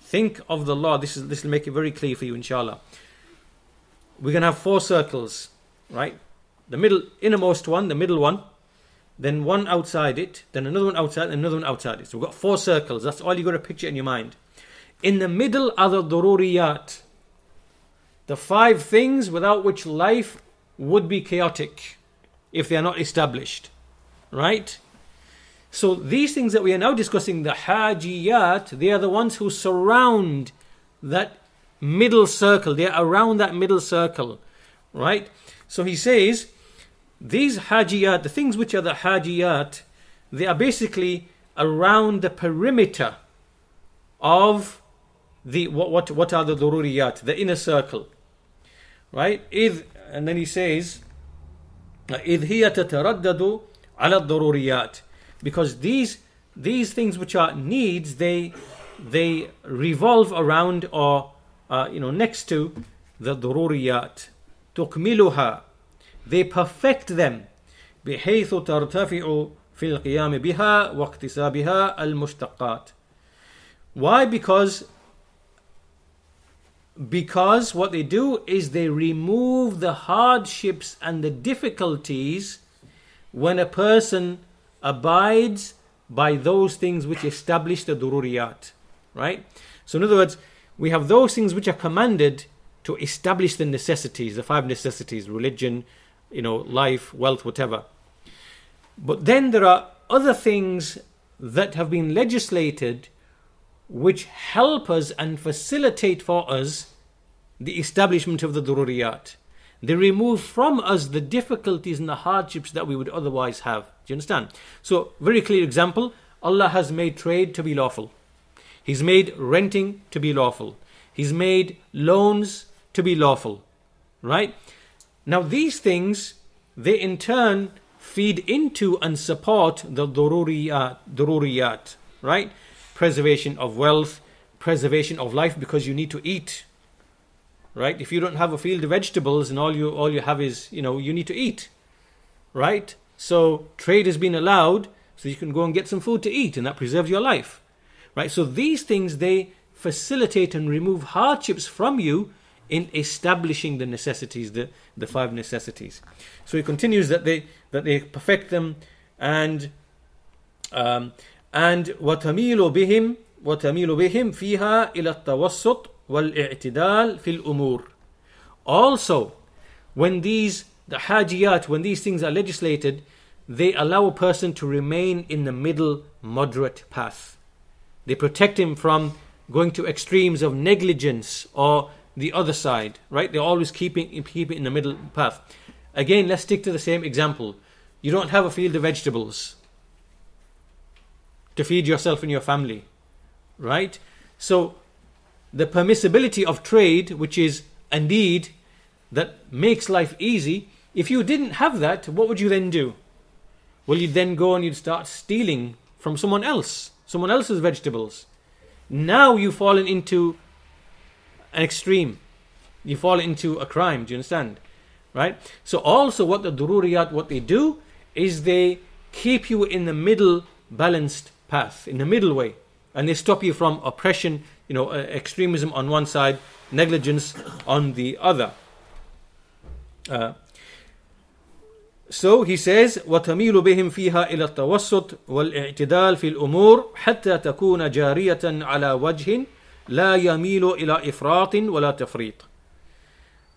Think of the law. This is this will make it very clear for you, inshallah. We're gonna have four circles, right? The middle innermost one, the middle one, then one outside it, then another one outside, and another one outside it. So we've got four circles. That's all you've got to picture in your mind. In the middle are the dururiyat, the five things without which life would be chaotic if they are not established. Right? So these things that we are now discussing, the hajiyat, they are the ones who surround that middle circle. They are around that middle circle. Right? So he says, these hajiyat, the things which are the hajiyat, they are basically around the perimeter of the what what what are the dururiyat, the inner circle, right? إذ and then he says, إذ هي تتردد على الضروريات because these these things which are needs they they revolve around or uh, you know next to the ضروريات تكملها they perfect them بحيث ترتفع في القيام بها واكتسابها المشتقات why because because what they do is they remove the hardships and the difficulties when a person abides by those things which establish the dururiyat right so in other words we have those things which are commanded to establish the necessities the five necessities religion you know life wealth whatever but then there are other things that have been legislated which help us and facilitate for us the establishment of the dururiyat. They remove from us the difficulties and the hardships that we would otherwise have. Do you understand? So, very clear example Allah has made trade to be lawful, He's made renting to be lawful, He's made loans to be lawful. Right? Now, these things, they in turn feed into and support the dururiyat, right? preservation of wealth, preservation of life because you need to eat Right? If you don't have a field of vegetables and all you all you have is, you know, you need to eat. Right? So trade has been allowed so you can go and get some food to eat and that preserves your life. Right? So these things they facilitate and remove hardships from you in establishing the necessities, the, the five necessities. So he continues that they that they perfect them and um, and وتميل بهم وتميل بهم فيها إلى التوسط والاعتدال في الأمور. Also, when these the hajiyat, when these things are legislated, they allow a person to remain in the middle moderate path. They protect him from going to extremes of negligence or the other side, right? They're always keeping keep it in the middle path. Again, let's stick to the same example. You don't have a field of vegetables to feed yourself and your family, right? So, the permissibility of trade, which is a need that makes life easy, if you didn't have that, what would you then do? Well, you'd then go and you'd start stealing from someone else, someone else's vegetables. Now you've fallen into an extreme. You fall into a crime. Do you understand? Right? So also what the dururiyat, what they do is they keep you in the middle balanced path, in the middle way. And they stop you from oppression, you know, uh, extremism on one side, negligence on the other. Uh, so he says وتميل بهم فيها إلى التوسط والاعتدال في الأمور حتى تكون جارية على وجه لا يميل إلى إفراط ولا تفريط.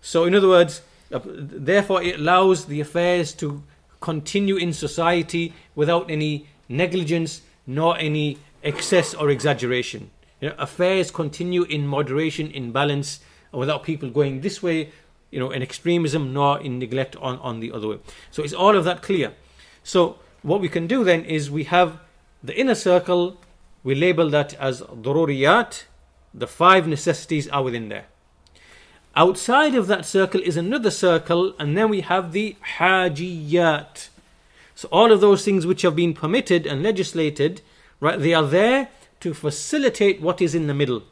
So in other words, uh, therefore it allows the affairs to continue in society without any negligence nor any excess or exaggeration. You know, affairs continue in moderation, in balance, without people going this way, you know, in extremism nor in neglect on, on the other way. So is all of that clear? So what we can do then is we have the inner circle, we label that as dururiyat, the five necessities are within there. Outside of that circle is another circle, and then we have the hajiyat. So all of those things which have been permitted and legislated, right, they are there to facilitate what is in the middle.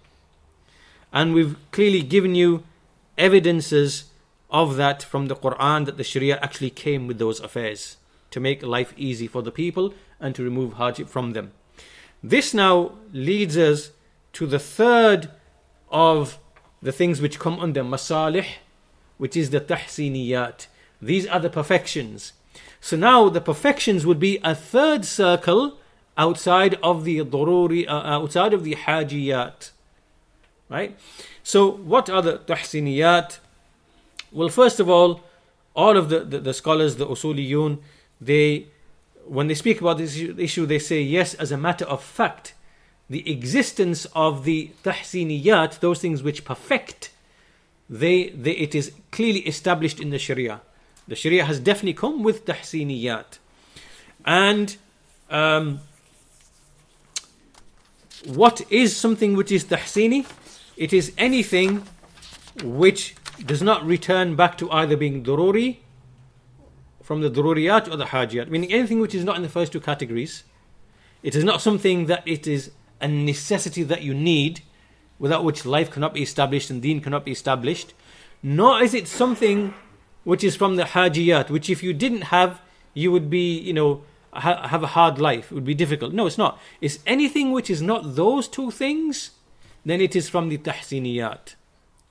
And we've clearly given you evidences of that from the Quran that the Sharia actually came with those affairs to make life easy for the people and to remove hardship from them. This now leads us to the third of the things which come under masalih, which is the tahsiniyat. These are the perfections. So now the perfections would be a third circle outside of the dururi, uh, outside of the hajiyat. Right? So what are the tahsiniyat? Well, first of all, all of the, the, the scholars, the usuliyun, they when they speak about this issue, they say yes, as a matter of fact, the existence of the tahsiniyat, those things which perfect, they, they it is clearly established in the Sharia. The Sharia has definitely come with tahsiniyat. And um, what is something which is tahsini? It is anything which does not return back to either being dururi from the dururiyat or the hajiyat, meaning anything which is not in the first two categories. It is not something that it is a necessity that you need, without which life cannot be established and deen cannot be established, nor is it something which is from the hajiyat, which if you didn't have, you would be, you know, ha- have a hard life. It would be difficult. No, it's not. It's anything which is not those two things, then it is from the tahsiniyat.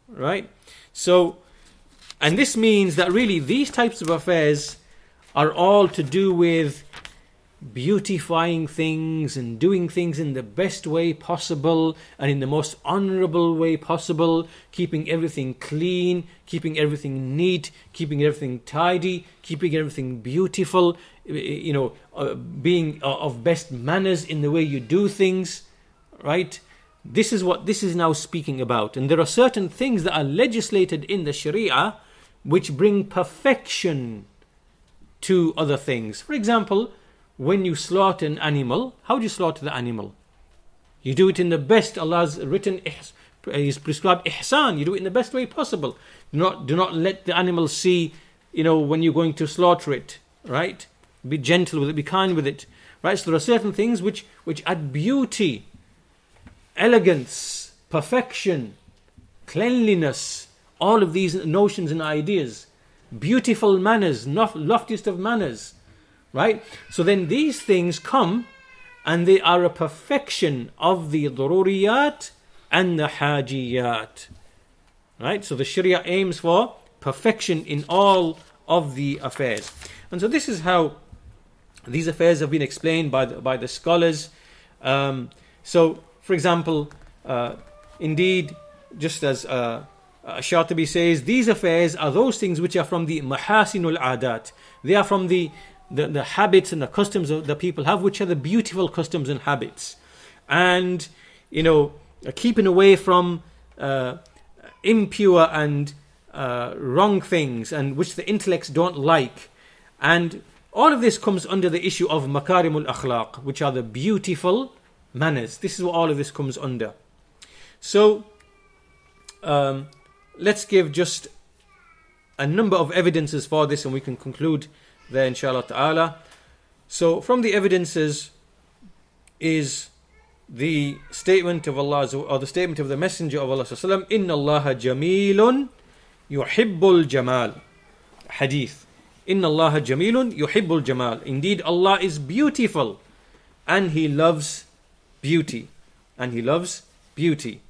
Right? So, and this means that really these types of affairs are all to do with beautifying things and doing things in the best way possible and in the most honorable way possible, keeping everything clean, keeping everything neat, keeping everything tidy, keeping everything beautiful, you know, uh, being uh, of best manners in the way you do things, right? This is what this is now speaking about. And there are certain things that are legislated in the Sharia which bring perfection to other things. For example, when you slaughter an animal, how do you slaughter the animal? You do it in the best Allah's written is prescribed ihsan. You do it in the best way possible. Do not do not let the animal see, you know, when you're going to slaughter it. Right? Be gentle with it. Be kind with it. Right? So there are certain things which which add beauty, elegance, perfection, cleanliness. All of these notions and ideas, beautiful manners, loftiest of manners Right? So then these things come and they are a perfection of the dururiyat and the hajiyat. Right? So the Sharia aims for perfection in all of the affairs. And so this is how these affairs have been explained by the, by the scholars. Um, so, for example, uh, indeed, just as uh, uh, Shatibi says, these affairs are those things which are from the mahasinul adat. They are from the the, the habits and the customs of the people have, which are the beautiful customs and habits. And, you know, keeping away from uh, impure and uh, wrong things and which the intellects don't like. And all of this comes under the issue of makarimul akhlaq, which are the beautiful manners. This is what all of this comes under. So, um, let's give just a number of evidences for this and we can conclude there, inshallah ta'ala. So, from the evidences is the statement of Allah or the statement of the Messenger of Allah, Inna Allah Jamilun Yuhibbul Jamal. Hadith. Inna Allah Jamilun Yuhibbul Jamal. Indeed, Allah is beautiful and He loves beauty. And He loves beauty.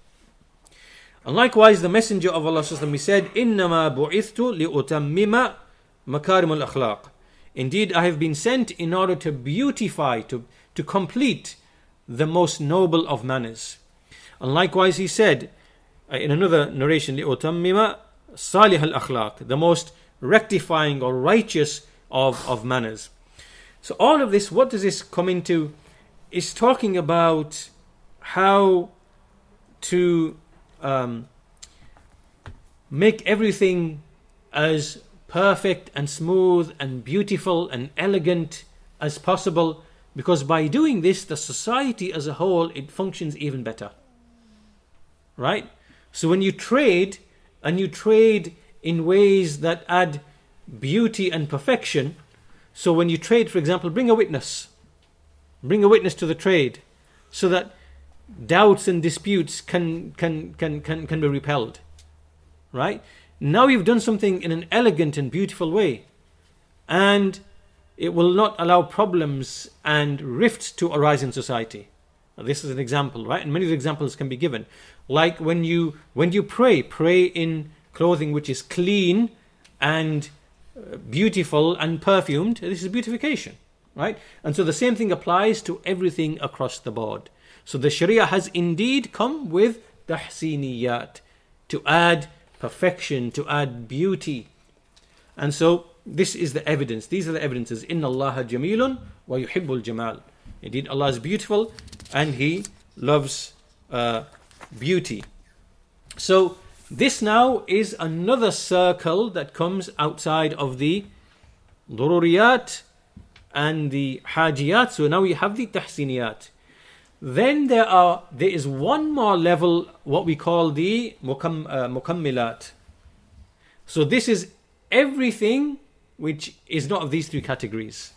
And likewise, the Messenger of Allah, he said, Innama bu'ithtu li'utammima makarim al-akhlaq. Indeed, I have been sent in order to beautify, to, to complete the most noble of manners. And likewise, he said uh, in another narration, لِأُتَمِّمَ صَالِحَ الْأَخْلَاقِ The most rectifying or righteous of, of manners. So all of this, what does this come into? Is talking about how to um, make everything as perfect and smooth and beautiful and elegant as possible because by doing this the society as a whole it functions even better. Right? So when you trade and you trade in ways that add beauty and perfection so when you trade for example bring a witness. Bring a witness to the trade so that doubts and disputes can can can can, can be repelled. Right now you've done something in an elegant and beautiful way. And it will not allow problems and rifts to arise in society. Now, this is an example right? And many examples can be given. Like when you when you pray pray in clothing which is clean and uh, beautiful and perfumed this is beautification right? And so the same thing applies to everything across the board. So the Sharia has indeed come with tahsiniyat to add perfection, to add beauty. And so this is the evidence. These are the evidences. Inna Allah jamilun wa yuhibbul jamal. Indeed, Allah is beautiful and He loves uh, beauty. So this now is another circle that comes outside of the dururiyat and the hajiyat. So now we have the tahsiniyat. Then there are there is one more level, what we call the mukam, uh, mukammilat. So this is everything which is not of these three categories.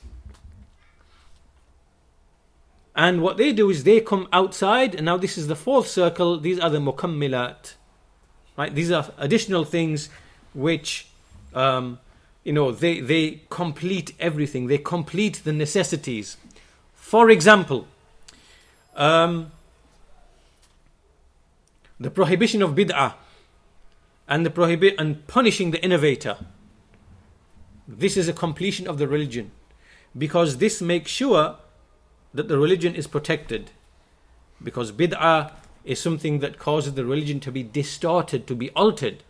And what they do is they come outside, and now this is the fourth circle. These are the mukammilat, right? These are additional things which, um, you know, they they complete everything. They complete the necessities. For example, um, the prohibition of bid'ah and the prohibit and punishing the innovator. This is a completion of the religion because this makes sure that the religion is protected. Because bid'ah is something that causes the religion to be distorted, to be altered.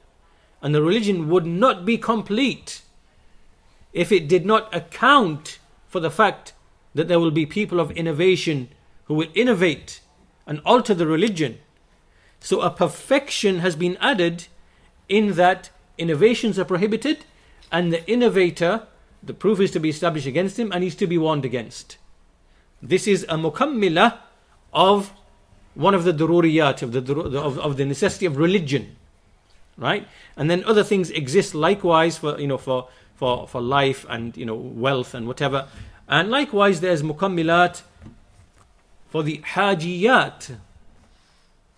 And the religion would not be complete if it did not account for the fact that there will be people of innovation who will innovate and alter the religion. So a perfection has been added in that innovations are prohibited and the innovator, the proof is to be established against him and he's to be warned against. This is a mukammila of one of the dururiyat, of the, of, of the necessity of religion. Right? And then other things exist likewise for, you know, for, for, for life and, you know, wealth and whatever. And likewise there's mukammilat for the hajiyat.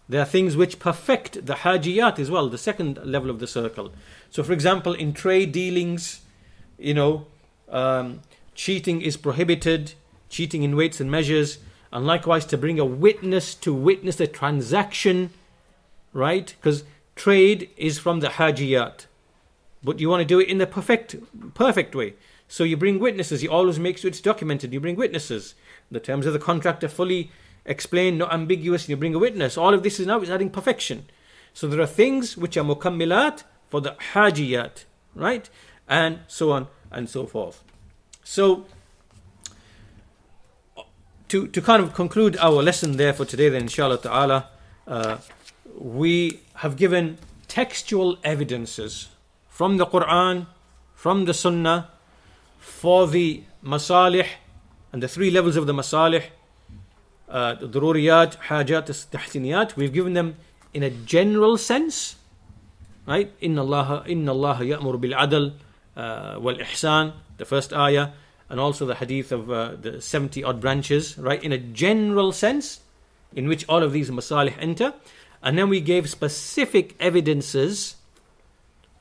There are things which perfect the hajiyat as well, the second level of the circle. So, for example, in trade dealings, you know, um, cheating is prohibited, cheating in weights and measures, and likewise to bring a witness to witness the transaction, right? Because trade is from the hajiyat, but you want to do it in the perfect, perfect way. So you bring witnesses. You always make sure it's documented. You bring witnesses. The terms of the contract are fully explained, not ambiguous. and You bring a witness. All of this is now is adding perfection. So there are things which are mukammilat for the hajiyat, right? And so on and so forth. So to, to kind of conclude our lesson there for today, then inshallah ta'ala, uh, we have given textual evidences from the Quran, from the Sunnah, for the masalih and the three levels of the masalih, uh, the dururiyat, hajat, tahsiniyat, we've given them in a general sense, right? Inna Allah, inna Allah ya'mur bil adl uh, wal ihsan, the first ayah, and also the hadith of uh, the 70 odd branches, right? In a general sense, in which all of these masalih enter. And then we gave specific evidences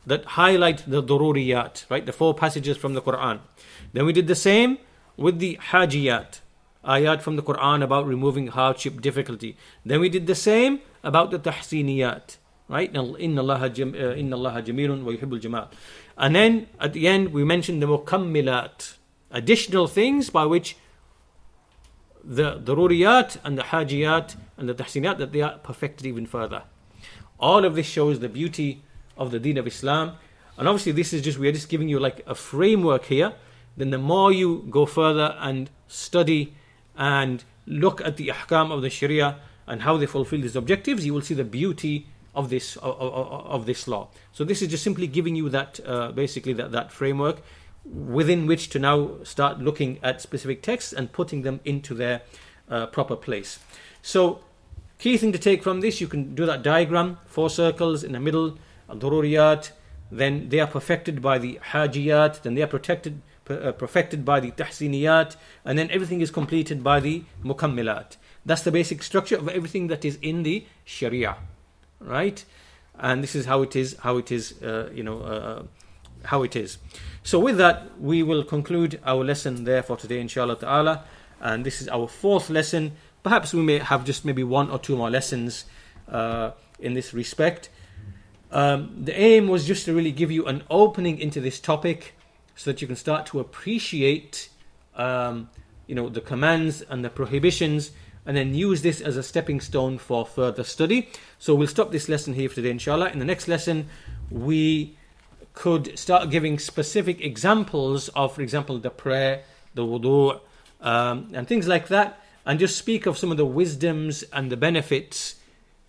that highlight the dururiyat, right? The four passages from the Quran. Then we did the same with the hajiyat, ayat from the Quran about removing hardship, difficulty. Then we did the same about the tahsiniyat, right? Inna Allah uh, jamilun wa yuhibbul jamal. And then at the end we mentioned the mukammilat, additional things by which the daruriyat and the hajiyat and the tahsinat that they are perfected even further. All of this shows the beauty of the deen of Islam. And obviously this is just we are just giving you like a framework here. Then the more you go further and study and look at the ahkam of the Sharia and how they fulfill these objectives, you will see the beauty of this of, of, of this law. So this is just simply giving you that uh, basically that, that framework within which to now start looking at specific texts and putting them into their uh, proper place. So key thing to take from this, you can do that diagram, four circles in the middle, al-dururiyat, then they are perfected by the hajiyat, then they are protected uh, perfected by the tahsiniyat, and then everything is completed by the mukammilat. That's the basic structure of everything that is in the Sharia, right? And this is how it is, how it is, uh, you know, uh, how it is. So with that, we will conclude our lesson there for today, inshallah ta'ala. And this is our fourth lesson. Perhaps we may have just maybe one or two more lessons uh, in this respect. Um, the aim was just to really give you an opening into this topic so that you can start to appreciate um, you know the commands and the prohibitions and then use this as a stepping stone for further study. So we'll stop this lesson here for today inshallah. In the next lesson we could start giving specific examples of for example the prayer the wudu um, and things like that and just speak of some of the wisdoms and the benefits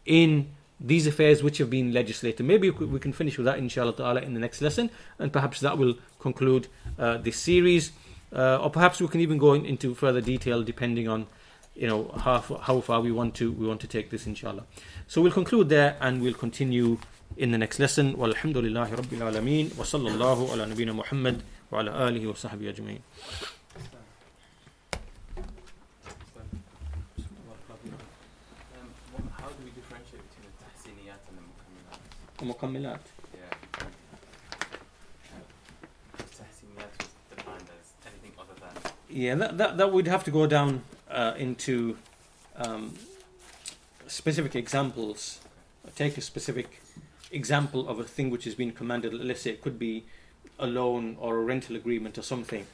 in these affairs which have been legislated. Maybe we can finish with that inshallah ta'ala in the next lesson and perhaps that will conclude uh, this series uh, or perhaps we can even go in, into further detail depending on you know how, how far we want to we want to take this inshallah. So we'll conclude there and we'll continue in the next lesson. Walhamdulillahi rabbil alameen wa sallallahu ala nabina Muhammad wa ala alihi wa sahbihi ajma'in. المكملات yeah that, that, that would have to go down uh, into um, specific examples take a specific example of a thing which has been commanded let's say it could be a loan or a rental agreement or something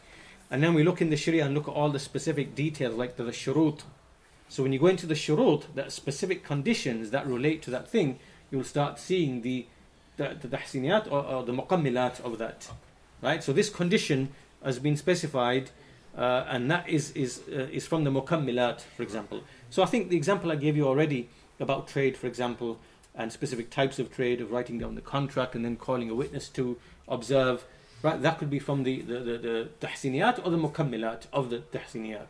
and then we look in the sharia and look at all the specific details like the, the shurut so when you go into the shurut that specific conditions that relate to that thing you'll start seeing the the, the tahsiniyat or, or the mukammilat of that. Right? So this condition has been specified uh, and that is, is, uh, is from the mukammilat, for example. So I think the example I gave you already about trade, for example, and specific types of trade, of writing down the contract and then calling a witness to observe, right? That could be from the, the, the, the tahsiniyat or the mukammilat of the tahsiniyat.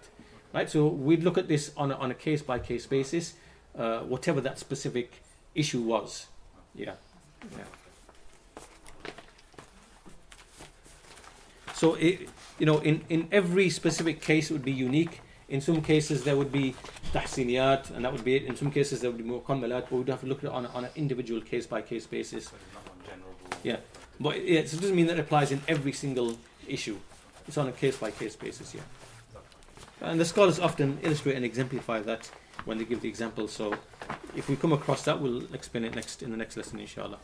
Right? So we'd look at this on a, on a case by case basis, uh, whatever that specific issue was. Yeah. Yeah. So, it, you know, in, in every specific case, it would be unique. In some cases, there would be tahsiniyat, and that would be it. In some cases, there would be mukammilat, but we'd have to look at it on, on an individual case by case basis. Yeah. But yeah, so it doesn't mean that it applies in every single issue. It's on a case by case basis, yeah. And the scholars often illustrate and exemplify that when they give the example. So if we come across that, we'll explain it next in the next lesson, inshallah.